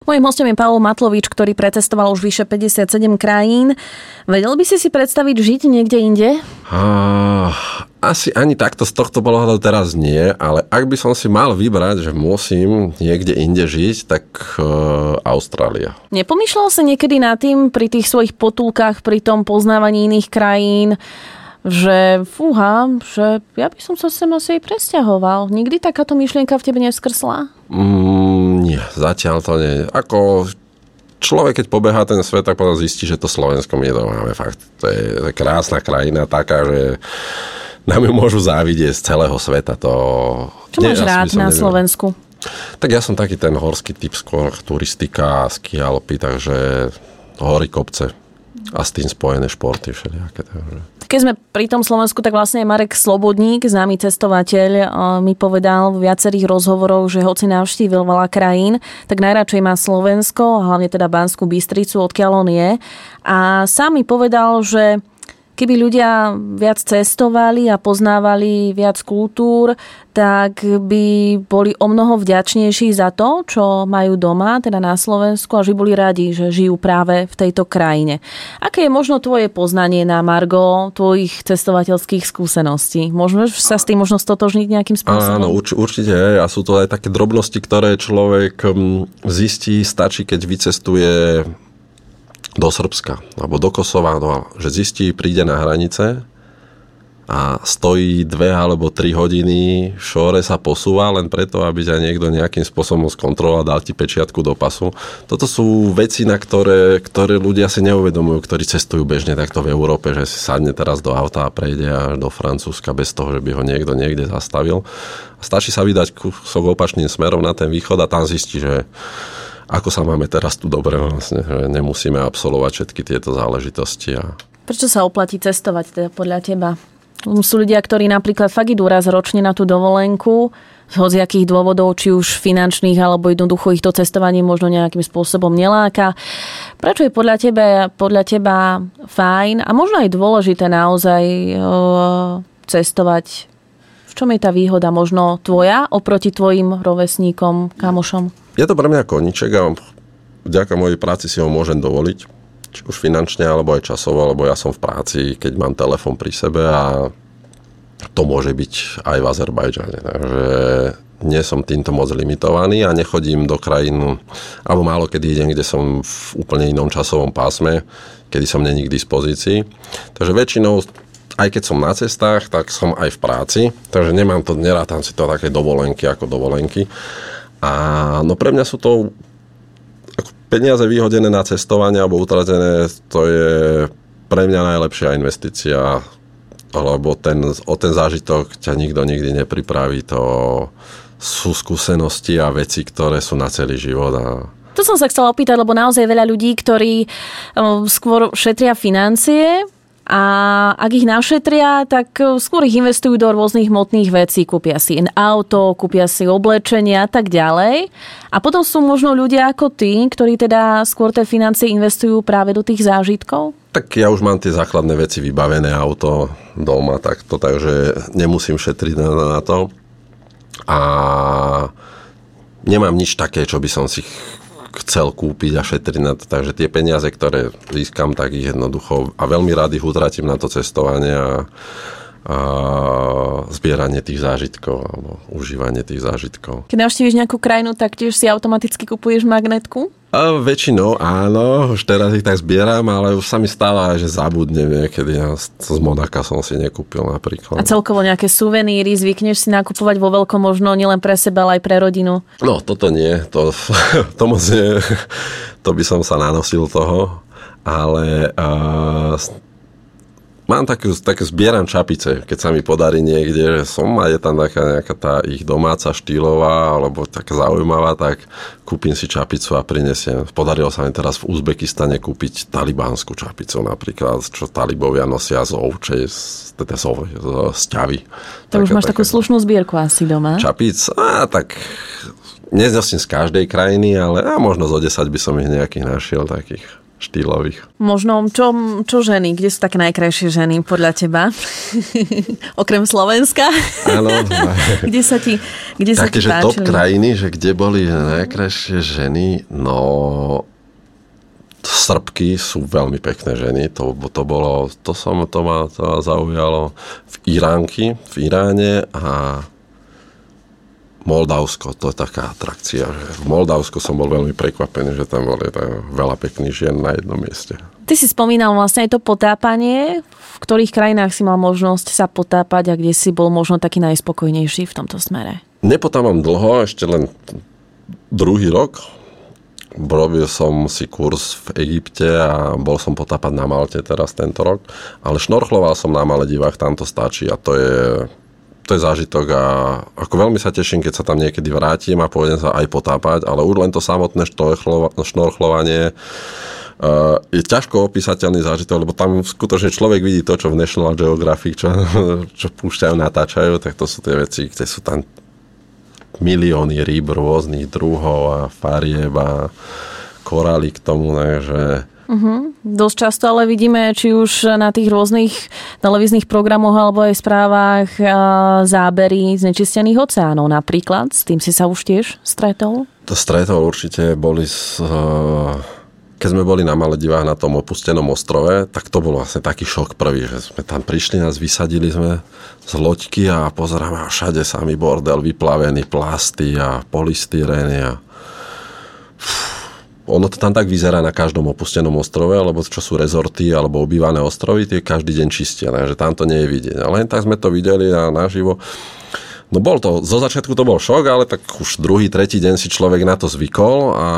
Speaker 1: Mojím hostom je Pavel Matlovič, ktorý pretestoval už vyše 57 krajín. Vedel by si si predstaviť žiť niekde inde?
Speaker 2: Uh, asi ani takto z tohto pohľadu teraz nie, ale ak by som si mal vybrať, že musím niekde inde žiť, tak uh, Austrália.
Speaker 1: Nepomýšľal sa niekedy nad tým pri tých svojich potulkách, pri tom poznávaní iných krajín, že fúha, že ja by som sa sem asi aj presťahoval. Nikdy takáto myšlienka v tebe nevskrsla?
Speaker 2: Mm, nie, zatiaľ to nie. Ako človek, keď pobehá ten svet, tak potom zistí, že to Slovensko my to máme fakt. To je krásna krajina, taká, že nám ju môžu závidieť z celého sveta. To...
Speaker 1: Čo máš rád na neviem. Slovensku?
Speaker 2: Tak ja som taký ten horský typ, skôr turistika, ski, alpy, takže hory, kopce a s tým spojené športy všelijaké. Takže.
Speaker 1: Keď sme pri tom Slovensku, tak vlastne Marek Slobodník, známy cestovateľ, mi povedal v viacerých rozhovoroch, že hoci navštívil veľa krajín, tak najradšej má Slovensko, hlavne teda Banskú Bystricu, odkiaľ on je. A sám mi povedal, že keby ľudia viac cestovali a poznávali viac kultúr, tak by boli o mnoho vďačnejší za to, čo majú doma, teda na Slovensku, a že boli radi, že žijú práve v tejto krajine. Aké je možno tvoje poznanie na Margo tvojich cestovateľských skúseností? Môžeš sa s tým možno stotožniť nejakým spôsobom?
Speaker 2: Áno, urč, určite. A sú to aj také drobnosti, ktoré človek mm, zistí, stačí, keď vycestuje do Srbska alebo do Kosova, no, že zistí, príde na hranice a stojí dve alebo tri hodiny, šore sa posúva len preto, aby ťa niekto nejakým spôsobom skontroloval, dal ti pečiatku do pasu. Toto sú veci, na ktoré, ktoré ľudia si neuvedomujú, ktorí cestujú bežne takto v Európe, že si sadne teraz do auta a prejde až do Francúzska bez toho, že by ho niekto niekde zastavil. Stačí sa vydať kúsok opačným smerom na ten východ a tam zistí, že ako sa máme teraz tu dobre, vlastne, že nemusíme absolvovať všetky tieto záležitosti. A...
Speaker 1: Prečo sa oplatí cestovať teda podľa teba? Sú ľudia, ktorí napríklad fakt idú raz ročne na tú dovolenku, z hociakých dôvodov, či už finančných, alebo jednoducho ich to cestovanie možno nejakým spôsobom neláka. Prečo je podľa teba, podľa teba fajn a možno aj dôležité naozaj cestovať? V čom je tá výhoda možno tvoja oproti tvojim rovesníkom, kamošom?
Speaker 2: Je to pre mňa koniček a vďaka mojej práci si ho môžem dovoliť. Či už finančne, alebo aj časovo, lebo ja som v práci, keď mám telefon pri sebe a to môže byť aj v Azerbajdžane. Takže nie som týmto moc limitovaný a nechodím do krajín, alebo málo kedy idem, kde som v úplne inom časovom pásme, kedy som není k dispozícii. Takže väčšinou aj keď som na cestách, tak som aj v práci, takže nemám to, nerátam si to také dovolenky ako dovolenky. A no pre mňa sú to ako peniaze vyhodené na cestovanie alebo utratené, to je pre mňa najlepšia investícia, lebo ten, o ten zážitok ťa nikto nikdy nepripraví. To sú skúsenosti a veci, ktoré sú na celý život. A...
Speaker 1: To som sa chcela opýtať, lebo naozaj veľa ľudí, ktorí skôr šetria financie, a ak ich našetria, tak skôr ich investujú do rôznych hmotných vecí. Kúpia si auto, kúpia si oblečenie a tak ďalej. A potom sú možno ľudia ako ty, ktorí teda skôr tie financie investujú práve do tých zážitkov?
Speaker 2: Tak ja už mám tie základné veci vybavené, auto doma, takto, takže nemusím šetriť na to. A nemám nič také, čo by som si chcel kúpiť a šetriť na to. Takže tie peniaze, ktoré získam, tak ich jednoducho a veľmi rád ich utratím na to cestovanie a, a zbieranie tých zážitkov alebo užívanie tých zážitkov.
Speaker 1: Keď navštíviš nejakú krajinu, tak tiež si automaticky kupuješ magnetku?
Speaker 2: A väčšinou áno, už teraz ich tak zbieram, ale už sa mi stáva, že zabudnem niekedy. Ja z Monaka som si nekúpil napríklad.
Speaker 1: A celkovo nejaké suveníry, zvykneš si nakupovať vo veľkom možno nielen pre seba, ale aj pre rodinu?
Speaker 2: No, toto nie. To, to moc nie. To by som sa nanosil toho. Ale uh, Mám také, také zbieram čapice, keď sa mi podarí niekde, že som a je tam taká nejaká tá ich domáca štýlová alebo taká zaujímavá, tak kúpim si čapicu a prinesiem. Podarilo sa mi teraz v Uzbekistane kúpiť talibánsku čapicu napríklad, čo talibovia nosia z ovčej, teda z, z sťavy.
Speaker 1: To taká, už máš taká, takú slušnú zbierku asi doma.
Speaker 2: Čapic, a tak neznosím z každej krajiny, ale a možno zo 10 by som ich nejakých našiel takých štýlových.
Speaker 1: Možno, čo, čo ženy? Kde sú také najkrajšie ženy podľa teba? Okrem Slovenska?
Speaker 2: Áno.
Speaker 1: kde sa ti, kde
Speaker 2: Také,
Speaker 1: sa ti
Speaker 2: že top krajiny, že kde boli najkrajšie ženy? No, Srbky sú veľmi pekné ženy, to, to bolo, to, som, to, ma, to ma zaujalo v Iránky, v Iráne a Moldavsko, to je taká atrakcia. V Moldavsku som bol veľmi prekvapený, že tam boli veľa pekných žien na jednom mieste.
Speaker 1: Ty si spomínal vlastne aj to potápanie. V ktorých krajinách si mal možnosť sa potápať a kde si bol možno taký najspokojnejší v tomto smere?
Speaker 2: Nepotápam dlho, ešte len druhý rok. Robil som si kurz v Egypte a bol som potápať na Malte teraz tento rok. Ale šnorchloval som na Maledivách, tam to stačí a to je to je zážitok a ako veľmi sa teším, keď sa tam niekedy vrátim a pôjdem sa aj potápať, ale už len to samotné šnorchlovanie uh, je ťažko opísateľný zážitok, lebo tam skutočne človek vidí to, čo v National Geographic, čo, čo púšťajú, natáčajú, tak to sú tie veci, kde sú tam milióny rýb rôznych druhov a farieb a korály k tomu, takže
Speaker 1: Uh-huh. Dosť často ale vidíme, či už na tých rôznych televíznych programoch alebo aj správach zábery znečistených oceánov napríklad. S tým si sa už tiež stretol?
Speaker 2: To stretol určite. Boli s, keď sme boli na Maledivách na tom opustenom ostrove, tak to bol vlastne taký šok prvý, že sme tam prišli, nás vysadili sme z loďky a pozeráme a všade samý bordel, vyplavený plasty a polystyreny a ono to tam tak vyzerá na každom opustenom ostrove, alebo čo sú rezorty alebo obývané ostrovy, tie každý deň čistia, že tam to nie je vidieť. Ale len tak sme to videli a naživo. No bol to, zo začiatku to bol šok, ale tak už druhý, tretí deň si človek na to zvykol a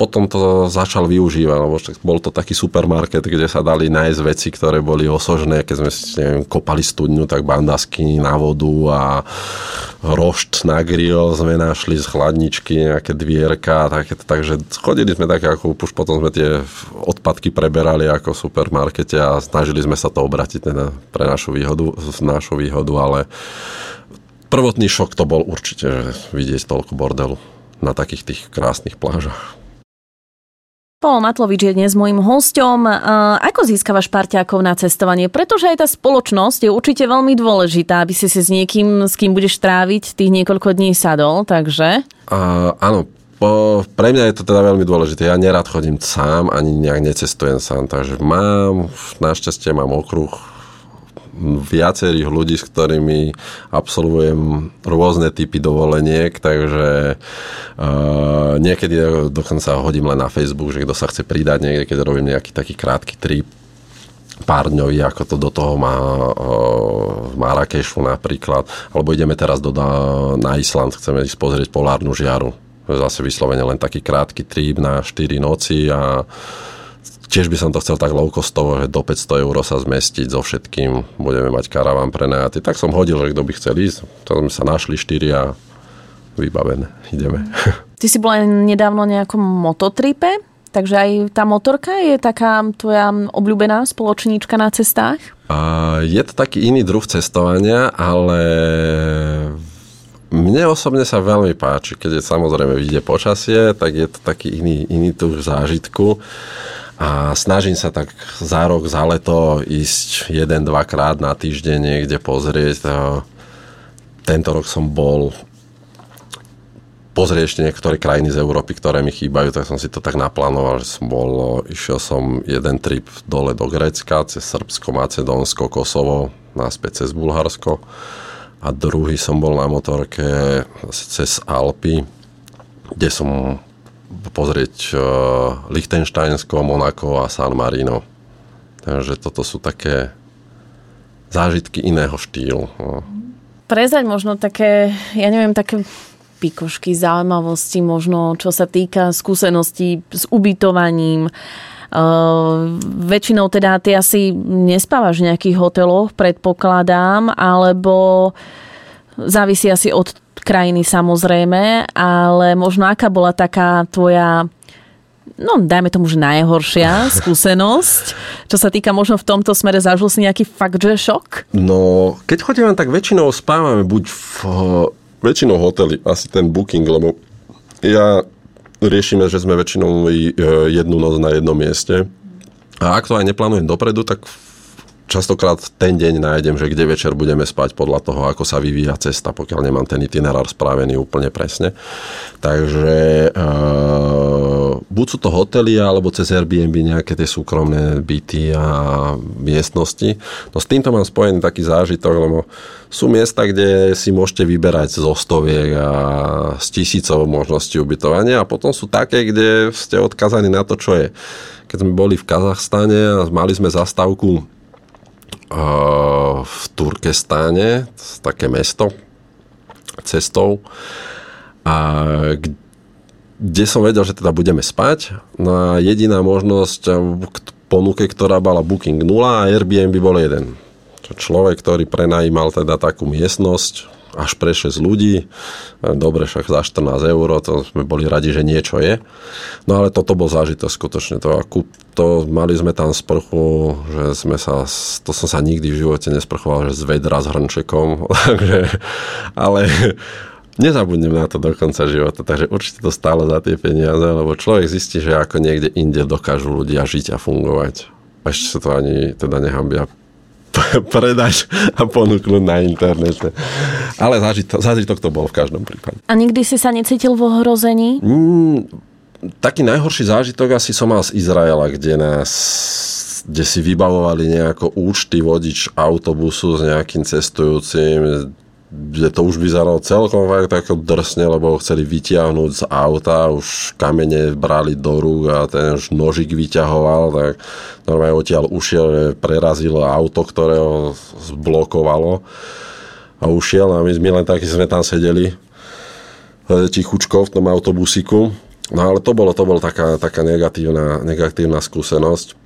Speaker 2: potom to začal využívať, lebo bol to taký supermarket, kde sa dali nájsť veci, ktoré boli osožné, keď sme neviem, kopali studňu, tak bandasky na vodu a rošt na grill sme našli z chladničky, nejaké dvierka, také, takže chodili sme tak, ako už potom sme tie odpadky preberali ako v supermarkete a snažili sme sa to obratiť teda pre našu výhodu, našu výhodu, ale prvotný šok to bol určite, že vidieť toľko bordelu na takých tých krásnych plážach.
Speaker 1: Paul Matlovič je dnes môjim hosťom. Ako získavaš parťákov na cestovanie? Pretože aj tá spoločnosť je určite veľmi dôležitá, aby si si s niekým, s kým budeš tráviť tých niekoľko dní sadol, takže?
Speaker 2: Uh, áno, po, pre mňa je to teda veľmi dôležité. Ja nerad chodím sám, ani nejak necestujem sám, takže mám, našťastie mám okruh viacerých ľudí, s ktorými absolvujem rôzne typy dovoleniek, takže uh, niekedy dokonca hodím len na Facebook, že kto sa chce pridať niekde, keď robím nejaký taký krátky trip, pár dňový, ako to do toho má uh, v Marrakešu napríklad, alebo ideme teraz do, na Island, chceme ísť pozrieť polárnu žiaru. Zase vyslovene len taký krátky trip na 4 noci a Tiež by som to chcel tak low costovo, že do 500 eur sa zmestiť so všetkým. Budeme mať karaván prenajatý. Tak som hodil, že kto by chcel ísť. To sme sa našli štyri a vybavené. Ideme.
Speaker 1: Ty si bol aj nedávno nejakom mototripe, takže aj tá motorka je taká tvoja obľúbená spoločníčka na cestách?
Speaker 2: A je to taký iný druh cestovania, ale mne osobne sa veľmi páči, keď je samozrejme vidie počasie, tak je to taký iný, iný druh zážitku a snažím sa tak za rok, za leto ísť jeden, dvakrát na týždeň niekde pozrieť. Tento rok som bol pozrieť ešte niektoré krajiny z Európy, ktoré mi chýbajú, tak som si to tak naplánoval, že som bol, išiel som jeden trip dole do Grécka, cez Srbsko, Macedónsko, Kosovo, náspäť cez Bulharsko a druhý som bol na motorke cez Alpy, kde som pozrieť uh, Liechtensteinsko, Monako a San Marino. Takže toto sú také zážitky iného štýlu. No.
Speaker 1: Prezať možno také, ja neviem, také pikošky, zaujímavosti, možno čo sa týka skúseností s ubytovaním. Uh, väčšinou teda ty asi nespávaš v nejakých hoteloch, predpokladám, alebo závisí asi od krajiny samozrejme, ale možno aká bola taká tvoja no dajme tomu, že najhoršia skúsenosť, čo sa týka možno v tomto smere zažil si nejaký fakt, že šok?
Speaker 2: No, keď chodíme, tak väčšinou spávame buď v väčšinou hotely, asi ten booking, lebo ja riešime, že sme väčšinou e, jednu noc na jednom mieste. A ak to aj neplánujem dopredu, tak častokrát ten deň nájdem, že kde večer budeme spať podľa toho, ako sa vyvíja cesta, pokiaľ nemám ten itinerár spravený úplne presne. Takže e, buď sú to hotely, alebo cez Airbnb nejaké tie súkromné byty a miestnosti. No s týmto mám spojený taký zážitok, lebo sú miesta, kde si môžete vyberať zo stoviek a z tisícov možností ubytovania a potom sú také, kde ste odkazaní na to, čo je. Keď sme boli v Kazachstane a mali sme zastávku v Turkestáne, také mesto, cestou, a kde som vedel, že teda budeme spať. No a jediná možnosť k ponuke, ktorá bola Booking 0 a Airbnb bol jeden. Človek, ktorý prenajímal teda takú miestnosť, až pre 6 ľudí. Dobre, však za 14 eur, to sme boli radi, že niečo je. No ale toto bol zážitok skutočne. To, to, mali sme tam sprchu, že sme sa, to som sa nikdy v živote nesprchoval, že z vedra s hrnčekom. Takže, ale nezabudnem na to do konca života, takže určite to stále za tie peniaze, lebo človek zistí, že ako niekde inde dokážu ľudia žiť a fungovať. Ešte sa to ani teda nehambia predať a ponúknuť na internete. Ale zážitok, zážitok to bol v každom prípade.
Speaker 1: A nikdy si sa necítil v ohrození? Mm,
Speaker 2: taký najhorší zážitok asi som mal z Izraela, kde nás kde si vybavovali nejako účty vodič autobusu s nejakým cestujúcim, že to už vyzeralo celkom tak ako drsne, lebo chceli vyťahnuť z auta, už kamene brali do rúk a ten už nožik vyťahoval, tak normálne odtiaľ ušiel, prerazilo auto, ktoré ho zblokovalo a ušiel a my, my len takí sme tam sedeli e, tichučko v tom autobusiku. No ale to bolo, to bolo taká, taká negatívna, negatívna skúsenosť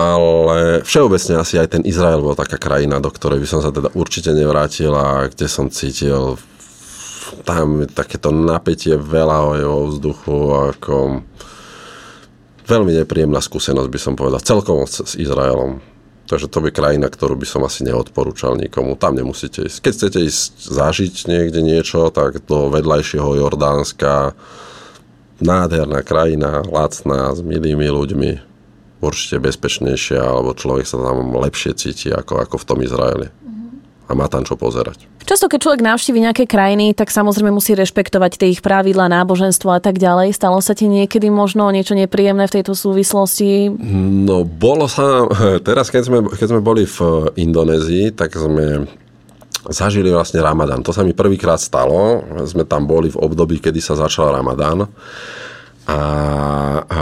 Speaker 2: ale všeobecne asi aj ten Izrael bol taká krajina, do ktorej by som sa teda určite nevrátil a kde som cítil tam takéto napätie veľa vo vzduchu ako veľmi nepríjemná skúsenosť by som povedal celkovo s Izraelom. Takže to by krajina, ktorú by som asi neodporúčal nikomu. Tam nemusíte ísť. Keď chcete ísť zažiť niekde niečo, tak do vedľajšieho Jordánska nádherná krajina, lacná, s milými ľuďmi určite bezpečnejšia, alebo človek sa tam lepšie cíti ako, ako v tom Izraeli. A má tam čo pozerať.
Speaker 1: Často, keď človek navštívi nejaké krajiny, tak samozrejme musí rešpektovať tie ich pravidlá, náboženstvo a tak ďalej. Stalo sa ti niekedy možno niečo nepríjemné v tejto súvislosti?
Speaker 2: No, bolo sa... Teraz, keď sme, keď sme boli v Indonézii, tak sme zažili vlastne Ramadán. To sa mi prvýkrát stalo. Sme tam boli v období, kedy sa začal Ramadán. A, a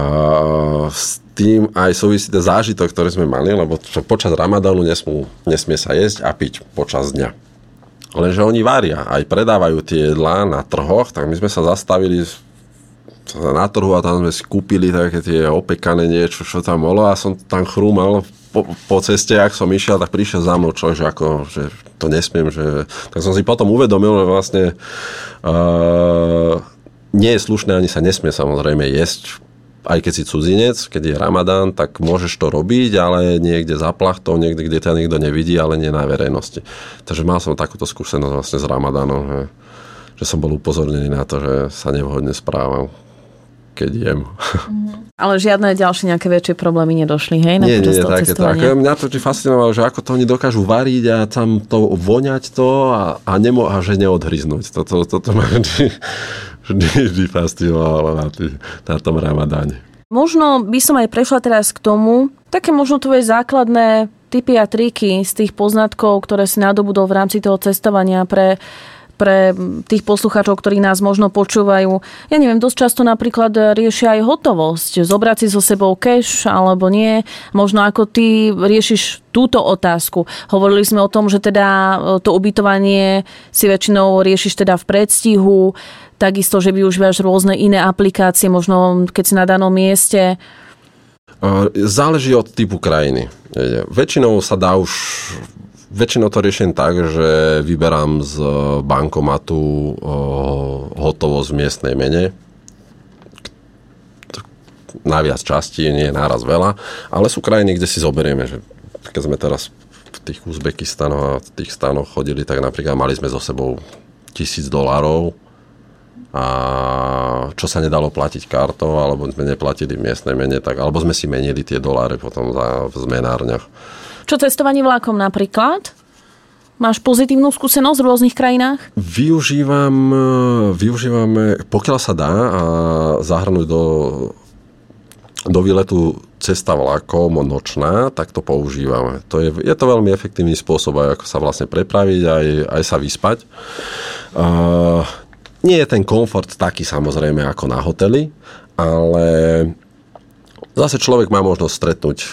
Speaker 2: tým aj súvisí ten zážitok, ktorý sme mali, lebo počas Ramadánu nesmú, nesmie sa jesť a piť počas dňa. Lenže oni varia, aj predávajú tie jedlá na trhoch, tak my sme sa zastavili na trhu a tam sme si kúpili také tie opekané niečo, čo tam bolo a som tam chrúmal po, po ceste, ak som išiel, tak prišiel za mnou človek, že, ako, že to nesmiem, že... Tak som si potom uvedomil, že vlastne uh, nie je slušné, ani sa nesmie samozrejme jesť aj keď si cudzinec, keď je Ramadán, tak môžeš to robiť, ale niekde za plachtou, niekde, kde ťa nikto nevidí, ale nie na verejnosti. Takže mal som takúto skúsenosť vlastne s Ramadánom, že, že som bol upozornený na to, že sa nevhodne správam keď jem.
Speaker 1: Mm. Ale žiadne ďalšie nejaké väčšie problémy nedošli, hej?
Speaker 2: Nie, nie, také, také. Mňa to fascinovalo, že ako to oni dokážu variť a tam to voňať to a, a, nemo, a že neodhryznúť. Toto, toto ma vždy, vždy, na, tý, na tom ramadáne.
Speaker 1: Možno by som aj prešla teraz k tomu, také možno tvoje základné typy a triky z tých poznatkov, ktoré si nadobudol v rámci toho cestovania pre pre tých poslucháčov, ktorí nás možno počúvajú. Ja neviem, dosť často napríklad riešia aj hotovosť. Zobrať si so sebou cash alebo nie. Možno ako ty riešiš túto otázku. Hovorili sme o tom, že teda e, to ubytovanie si väčšinou riešiš teda v predstihu, takisto, že využívaš rôzne iné aplikácie, možno keď si na danom mieste.
Speaker 2: Záleží od typu krajiny. Väčšinou sa dá už Väčšinou to riešim tak, že vyberám z bankomatu hotovosť v miestnej mene. Najviac častí, nie je náraz veľa, ale sú krajiny, kde si zoberieme, že keď sme teraz v tých Uzbekistanoch a v tých stanoch chodili, tak napríklad mali sme so sebou tisíc dolárov a čo sa nedalo platiť kartou, alebo sme neplatili v miestnej mene, tak, alebo sme si menili tie doláre potom za, v zmenárniach.
Speaker 1: Čo cestovanie vlákom napríklad? Máš pozitívnu skúsenosť v rôznych krajinách?
Speaker 2: Využívam, využívame, pokiaľ sa dá, a zahrnúť do, do výletu cesta vlakom nočná, tak to používame. To je, je to veľmi efektívny spôsob, aj ako sa vlastne prepraviť, aj, aj sa vyspať. Uh, nie je ten komfort taký samozrejme ako na hoteli, ale Zase človek má možnosť stretnúť eh,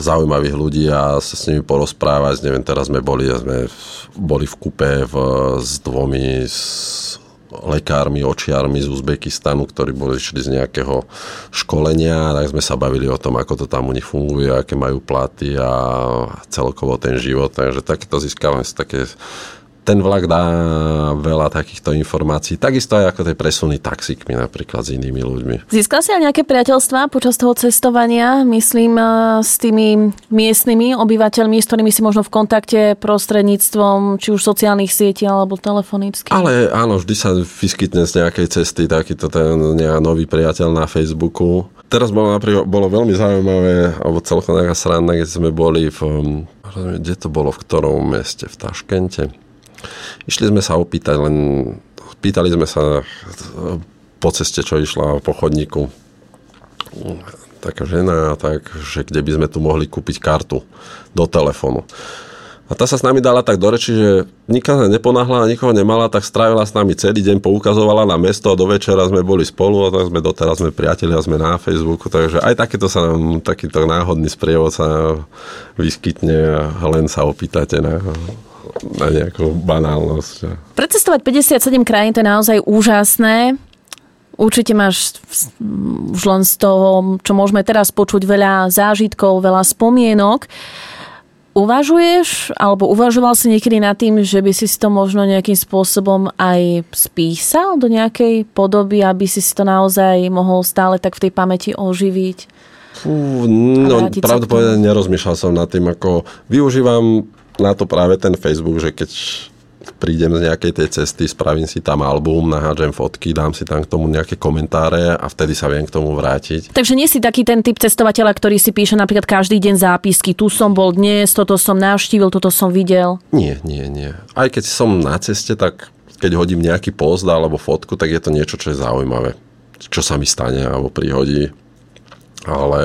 Speaker 2: zaujímavých ľudí a sa s nimi porozprávať. Neviem, teraz sme boli, sme boli v kupe v, s dvomi s lekármi, očiarmi z Uzbekistanu, ktorí boli išli z nejakého školenia, tak sme sa bavili o tom, ako to tam u nich funguje, aké majú platy a celkovo ten život. Takže takéto získavame také ten vlak dá veľa takýchto informácií. Takisto aj ako tie presuny taxikmi napríklad s inými ľuďmi.
Speaker 1: Získal si aj nejaké priateľstvá počas toho cestovania, myslím, eh, s tými miestnymi obyvateľmi, s ktorými si možno v kontakte prostredníctvom či už sociálnych sietí alebo telefonicky?
Speaker 2: Ale áno, vždy sa vyskytne z nejakej cesty takýto ten nový priateľ na Facebooku. Teraz bolo, napríklad, bolo veľmi zaujímavé, alebo celkom nejaká sranda, keď sme boli v, hm, kde to bolo, v ktorom meste, v Taškente Išli sme sa opýtať, len pýtali sme sa po ceste, čo išla po chodníku taká žena, tak, že kde by sme tu mohli kúpiť kartu do telefónu. A tá sa s nami dala tak do reči, že nikam neponáhla a nikoho nemala, tak strávila s nami celý deň, poukazovala na mesto a do večera sme boli spolu a tak sme doteraz sme priatelia, sme na Facebooku, takže aj takéto sa nám, takýto náhodný sprievod sa vyskytne a len sa opýtate na na nejakú banálnosť.
Speaker 1: Precestovať 57 krajín to je naozaj úžasné. Určite máš už len z toho, čo môžeme teraz počuť, veľa zážitkov, veľa spomienok. Uvažuješ, alebo uvažoval si niekedy nad tým, že by si to možno nejakým spôsobom aj spísal do nejakej podoby, aby si to naozaj mohol stále tak v tej pamäti oživiť?
Speaker 2: Fú, no, pravdu povedať, nerozmýšľal som nad tým, ako využívam na to práve ten Facebook, že keď prídem z nejakej tej cesty, spravím si tam album, nahádžem fotky, dám si tam k tomu nejaké komentáre a vtedy sa viem k tomu vrátiť.
Speaker 1: Takže nie si taký ten typ cestovateľa, ktorý si píše napríklad každý deň zápisky. Tu som bol dnes, toto som navštívil, toto som videl.
Speaker 2: Nie, nie, nie. Aj keď som na ceste, tak keď hodím nejaký post alebo fotku, tak je to niečo, čo je zaujímavé. Čo sa mi stane alebo prihodí ale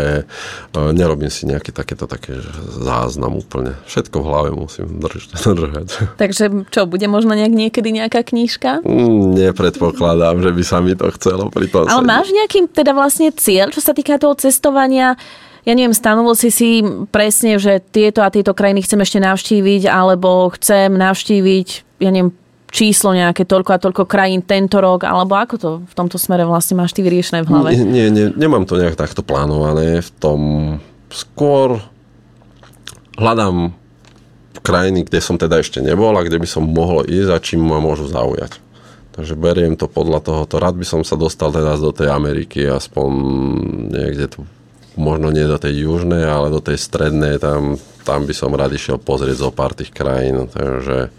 Speaker 2: e, nerobím si nejaký takéto také záznam úplne. Všetko v hlave musím držať. držať.
Speaker 1: Takže čo, bude možno nejak niekedy nejaká knižka?
Speaker 2: Mm, nepredpokladám, že by sa mi to chcelo pri tom.
Speaker 1: Ale sedieť. máš nejaký teda vlastne cieľ, čo sa týka toho cestovania? Ja neviem, stanovil si si presne, že tieto a tieto krajiny chcem ešte navštíviť, alebo chcem navštíviť, ja neviem, číslo nejaké toľko a toľko krajín tento rok, alebo ako to v tomto smere vlastne máš ty vyriešené v hlave?
Speaker 2: Nie, nie, nemám to nejak takto plánované. V tom skôr hľadám krajiny, kde som teda ešte nebol a kde by som mohol ísť a čím ma môžu zaujať. Takže beriem to podľa tohoto. Rád by som sa dostal teraz do tej Ameriky, aspoň niekde tu, možno nie do tej južnej, ale do tej strednej, tam, tam by som rád išiel pozrieť zo pár tých krajín. Takže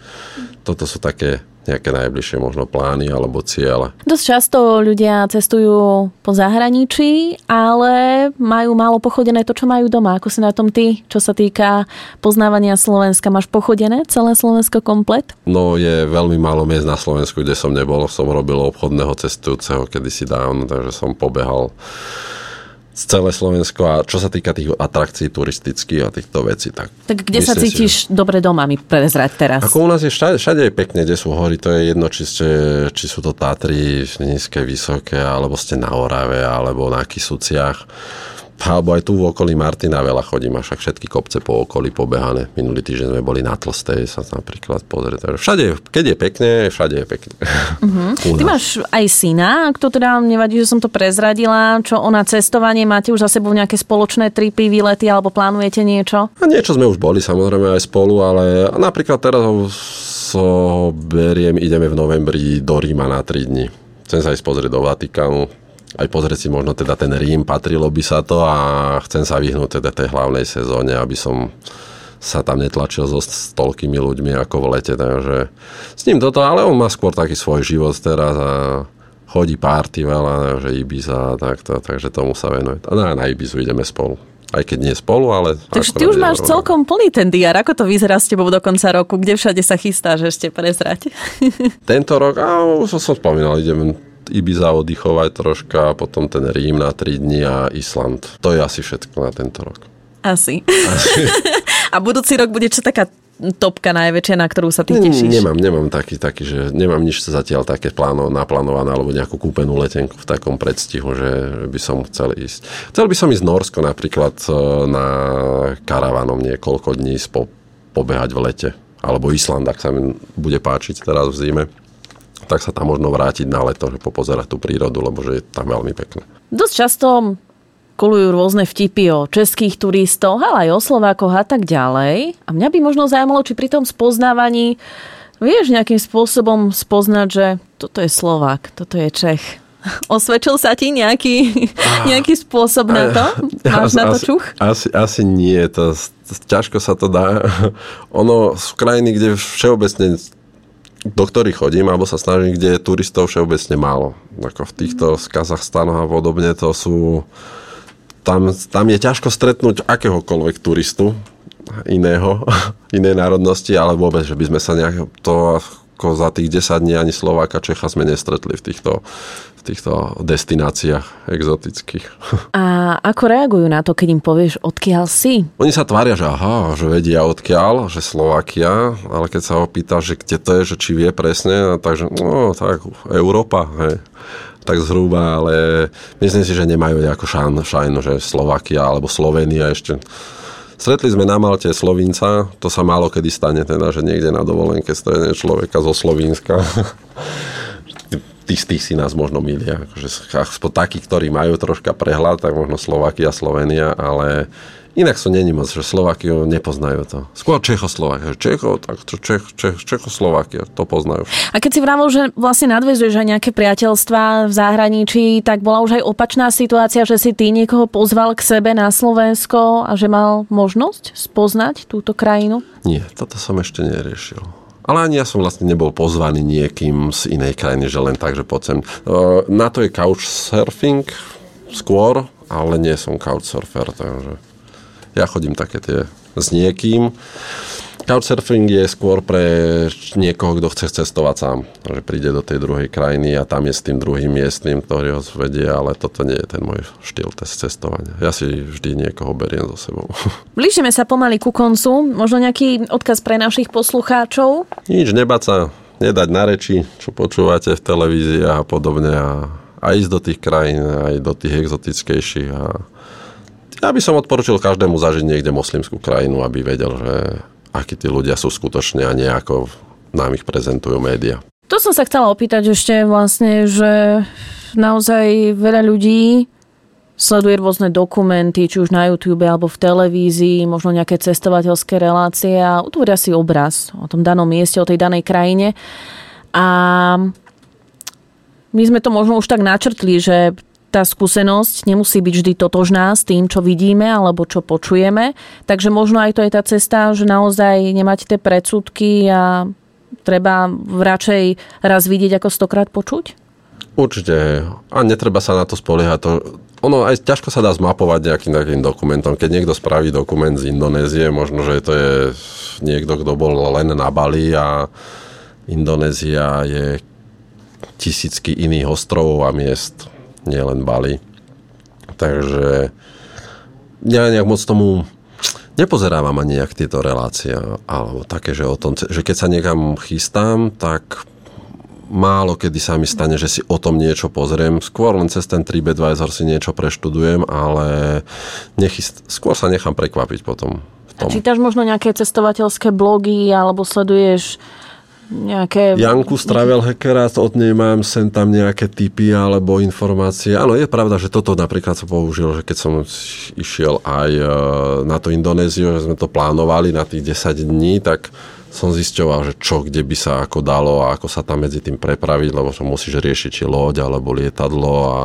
Speaker 2: toto sú také nejaké najbližšie možno plány alebo ciele.
Speaker 1: Dosť často ľudia cestujú po zahraničí, ale majú málo pochodené to, čo majú doma. Ako si na tom ty, čo sa týka poznávania Slovenska? Máš pochodené celé Slovensko komplet?
Speaker 2: No je veľmi málo miest na Slovensku, kde som nebol. Som robil obchodného cestujúceho kedysi dávno, takže som pobehal celé Slovensko a čo sa týka tých atrakcií turistických a týchto vecí, tak...
Speaker 1: Tak kde sa cítiš si, dobre doma, mi prezrať teraz?
Speaker 2: Ako u nás je všade, všade je pekne, kde sú hory, to je jedno, či, ste, či sú to Tatry, nízke, vysoké, alebo ste na Orave, alebo na Kisuciach alebo aj tu v okolí Martina veľa chodím, a však všetky kopce po okolí pobehané. Minulý týždeň sme boli na Tlstej sa napríklad pozrieť. Všade, keď je pekne, všade je pekne.
Speaker 1: Uh-huh. Ty máš aj syna, to teda nevadí, že som to prezradila. Čo ona cestovanie, máte už za sebou nejaké spoločné tripy, výlety alebo plánujete niečo?
Speaker 2: A niečo sme už boli samozrejme aj spolu, ale napríklad teraz so beriem, ideme v novembri do Ríma na 3 dní. Chcem sa ísť pozrieť do Vatikánu, aj pozrieť si možno teda ten Rím, patrilo by sa to a chcem sa vyhnúť teda tej hlavnej sezóne, aby som sa tam netlačil so toľkými ľuďmi ako v lete, takže s ním toto, ale on má skôr taký svoj život teraz a chodí párty veľa, že Ibiza a takto, takže tomu sa venuje. A na, na Ibizu ideme spolu. Aj keď nie spolu, ale...
Speaker 1: Takže ty už máš rovno. celkom plný ten diar. Ako to vyzerá s tebou do konca roku? Kde všade sa chystáš ešte prezrať?
Speaker 2: Tento rok, a som, som spomínal, idem Ibiza oddychovať troška, potom ten Rím na 3 dní a Island. To je asi všetko na tento rok.
Speaker 1: Asi. asi. a budúci rok bude čo taká topka najväčšia, na ktorú sa ty tešíš?
Speaker 2: Nemám, nemám taký, taký že nemám nič zatiaľ také pláno, naplánované alebo nejakú kúpenú letenku v takom predstihu, že by som chcel ísť. Chcel by som ísť Norsko napríklad e, na karavanom niekoľko dní spo, pobehať v lete. Alebo Island, ak sa mi bude páčiť teraz v zime tak sa tam možno vrátiť na leto, že popozerať tú prírodu, lebo že je tam veľmi pekné.
Speaker 1: Dosť často kolujú rôzne vtipy o českých turistov, ale aj o Slovákoch a tak ďalej. A mňa by možno zaujímalo, či pri tom spoznávaní vieš nejakým spôsobom spoznať, že toto je Slovák, toto je Čech. Osvedčil sa ti nejaký, nejaký spôsob na to? Máš asi, na to čuch?
Speaker 2: Asi, asi nie, to, to, ťažko sa to dá. Ono sú krajiny, kde všeobecne do ktorých chodím, alebo sa snažím, kde je turistov všeobecne málo. Ako v týchto z Kazachstanoch a podobne, to sú... Tam, tam je ťažko stretnúť akéhokoľvek turistu iného, inej národnosti, ale vôbec, že by sme sa nejak to ako za tých 10 dní ani Slováka, Čecha sme nestretli v týchto, v týchto destináciách exotických.
Speaker 1: A ako reagujú na to, keď im povieš, odkiaľ si?
Speaker 2: Oni sa tvária, že aha, že vedia odkiaľ, že Slovakia, ale keď sa opýta, že kde to je, že či vie presne, takže no tak Európa, hej tak zhruba, ale myslím si, že nemajú nejakú šajnu že Slovakia alebo Slovenia ešte Stretli sme na Malte Slovinca, to sa málo kedy stane, teda, že niekde na dovolenke stretne človeka zo Slovinska. tí, tí si nás možno milia. Akože, takí, ktorí majú troška prehľad, tak možno Slovakia, Slovenia, ale Inak sú není moc, že Slovakiu nepoznajú to. Skôr Čechoslovakia. Čecho, tak Čech, Čech, Čechoslovakia, to poznajú.
Speaker 1: A keď si vravil, že vlastne nadvezuješ aj nejaké priateľstva v zahraničí, tak bola už aj opačná situácia, že si ty niekoho pozval k sebe na Slovensko a že mal možnosť spoznať túto krajinu?
Speaker 2: Nie, toto som ešte neriešil. Ale ani ja som vlastne nebol pozvaný niekým z inej krajiny, že len tak, že poď. Na to je couchsurfing skôr, ale nie som couchsurfer, takže ja chodím také tie s niekým. Couchsurfing je skôr pre niekoho, kto chce cestovať sám. Že príde do tej druhej krajiny a tam je s tým druhým miestnym, ktorý ho zvedie, ale toto nie je ten môj štýl cestovania. Ja si vždy niekoho beriem so sebou.
Speaker 1: Blížime sa pomaly ku koncu. Možno nejaký odkaz pre našich poslucháčov?
Speaker 2: Nič, nebať sa, nedať na reči, čo počúvate v televízii a podobne a, a ísť do tých krajín, aj do tých exotickejších a ja by som odporučil každému zažiť niekde moslimskú krajinu, aby vedel, že akí tí ľudia sú skutočne a nejako nám ich prezentujú média.
Speaker 1: To som sa chcela opýtať ešte vlastne, že naozaj veľa ľudí sleduje rôzne dokumenty, či už na YouTube alebo v televízii, možno nejaké cestovateľské relácie a utvoria si obraz o tom danom mieste, o tej danej krajine. A my sme to možno už tak načrtli, že tá skúsenosť nemusí byť vždy totožná s tým, čo vidíme alebo čo počujeme. Takže možno aj to je tá cesta, že naozaj nemať tie predsudky a treba radšej raz vidieť ako stokrát počuť?
Speaker 2: Určite. A netreba sa na to spoliehať. To, ono aj ťažko sa dá zmapovať nejakým takým dokumentom. Keď niekto spraví dokument z Indonézie, možno, že to je niekto, kto bol len na Bali a Indonézia je tisícky iných ostrovov a miest, nielen Bali. Takže ja nejak moc tomu nepozerávam ani nejak tieto relácie, alebo také, že, o tom, že keď sa niekam chystám, tak málo kedy sa mi stane, že si o tom niečo pozriem. Skôr len cez ten TripAdvisor si niečo preštudujem, ale nechyst... skôr sa nechám prekvapiť potom.
Speaker 1: V tom. A čítaš možno nejaké cestovateľské blogy alebo sleduješ nejaké...
Speaker 2: Janku z Travel Hackera, od nej mám sem tam nejaké tipy alebo informácie. Áno, je pravda, že toto napríklad som použil, že keď som išiel aj e, na to Indonéziu, že sme to plánovali na tých 10 dní, tak som zisťoval, že čo, kde by sa ako dalo a ako sa tam medzi tým prepraviť, lebo som musíš riešiť či loď alebo lietadlo a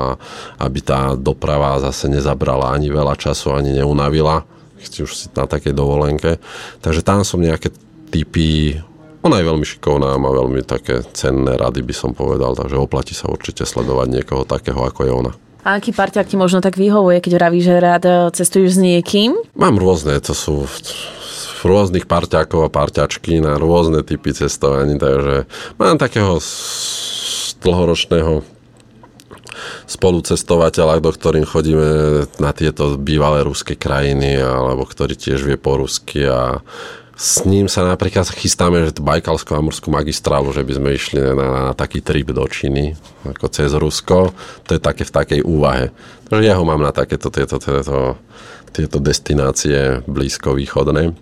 Speaker 2: aby tá doprava zase nezabrala ani veľa času, ani neunavila. Chci už si na takej dovolenke. Takže tam som nejaké typy ona je veľmi šikovná, má veľmi také cenné rady, by som povedal, takže oplatí sa určite sledovať niekoho takého, ako je ona.
Speaker 1: A aký parťák ti možno tak vyhovuje, keď vravíš, že rád cestuješ s niekým?
Speaker 2: Mám rôzne, to sú rôznych parťákov a parťačky na rôzne typy cestovaní, takže mám takého dlhoročného spolucestovateľa, do ktorým chodíme na tieto bývalé ruské krajiny, alebo ktorý tiež vie po rusky a s ním sa napríklad chystáme, že Bajkalskú a Morskú magistrálu, že by sme išli na, na taký trip do Číny, ako cez Rusko. To je také v takej úvahe. Takže ja ho mám na takéto tieto, tieto, tieto destinácie blízko-východné.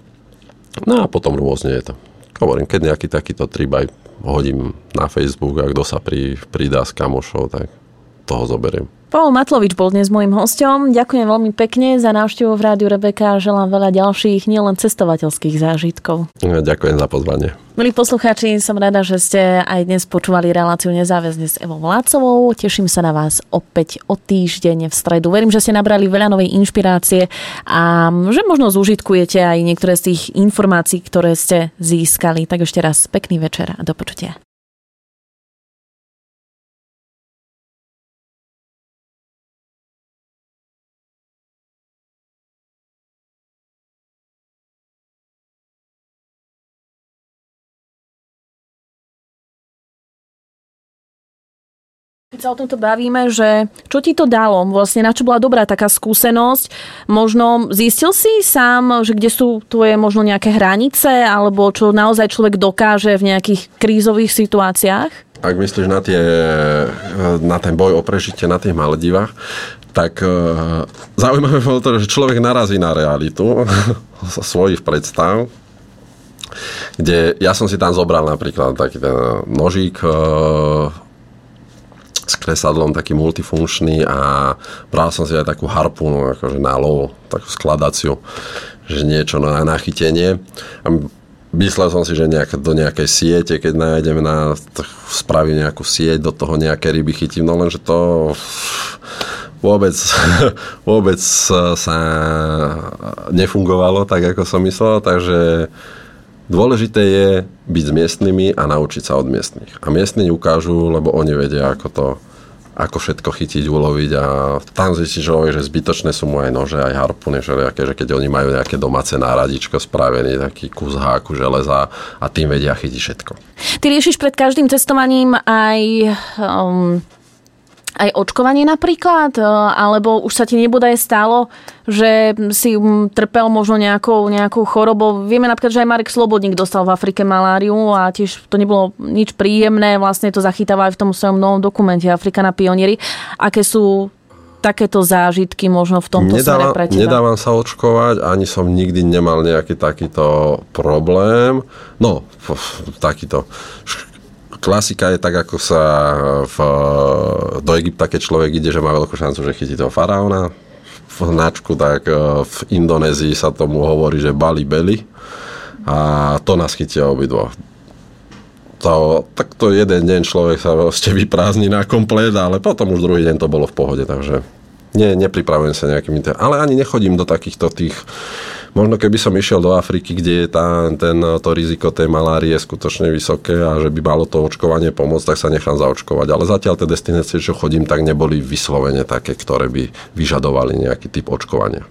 Speaker 2: No a potom rôzne je to. Hovorím, keď nejaký takýto trip aj hodím na Facebook a kto sa pri, pridá s kamošov, tak toho zoberiem.
Speaker 1: Pavel Matlovič bol dnes môjim hostom. Ďakujem veľmi pekne za návštevu v Rádiu Rebeka a želám veľa ďalších, nielen cestovateľských zážitkov.
Speaker 2: Ďakujem za pozvanie.
Speaker 1: Milí poslucháči, som rada, že ste aj dnes počúvali reláciu nezáväzne s Evou Vlácovou. Teším sa na vás opäť o týždeň v stredu. Verím, že ste nabrali veľa novej inšpirácie a že možno zúžitkujete aj niektoré z tých informácií, ktoré ste získali. Tak ešte raz pekný večer a do počutia. Sa o tomto bavíme, že čo ti to dalo, vlastne na čo bola dobrá taká skúsenosť, možno zistil si sám, že kde sú tvoje možno nejaké hranice, alebo čo naozaj človek dokáže v nejakých krízových situáciách?
Speaker 2: Ak myslíš na, tie, na ten boj o prežitie na tých Maledivách, tak e, zaujímavé bolo to, že človek narazí na realitu svojich predstav, kde ja som si tam zobral napríklad taký ten nožík, e, s kresadlom taký multifunkčný a bral som si aj takú harpúnu, akože na lov, takú skladaciu, že niečo na nachytenie. A myslel som si, že nejak, do nejakej siete, keď nájdeme na, spravím nejakú sieť, do toho nejaké ryby chytím, no lenže to vôbec, vôbec sa nefungovalo tak, ako som myslel, takže Dôležité je byť s miestnymi a naučiť sa od miestnych. A miestni ukážu, lebo oni vedia, ako to ako všetko chytiť, uloviť a tam zistí človek, že zbytočné sú mu aj nože, aj harpuny, všelijaké, že keď oni majú nejaké domáce náradičko spravený, taký kus háku železa a tým vedia chytiť všetko.
Speaker 1: Ty riešiš pred každým cestovaním aj um, aj očkovanie napríklad? E, alebo už sa ti nebodaj stalo, že si trpel možno nejakou, nejakou chorobou? Vieme napríklad, že aj Marek Slobodník dostal v Afrike maláriu a tiež to nebolo nič príjemné. Vlastne to zachytáva aj v tom svojom novom dokumente Afrika na pionieri. Aké sú takéto zážitky možno v tomto
Speaker 2: nedávam,
Speaker 1: smere pre teba?
Speaker 2: Nedávam sa očkovať, ani som nikdy nemal nejaký takýto problém. No, takýto klasika je tak, ako sa v, do Egypta, keď človek ide, že má veľkú šancu, že chytí toho faraóna v značku, tak e, v Indonézii sa tomu hovorí, že Bali Beli a to nás chytia obidvo. to, tak to jeden deň človek sa ste vyprázdni na komplet, ale potom už druhý deň to bolo v pohode, takže nie, nepripravujem sa nejakými... Ale ani nechodím do takýchto tých... Možno keby som išiel do Afriky, kde je tá, ten, to riziko tej malárie skutočne vysoké a že by malo to očkovanie pomôcť, tak sa nechám zaočkovať. Ale zatiaľ tie destinácie, čo chodím, tak neboli vyslovene také, ktoré by vyžadovali nejaký typ očkovania.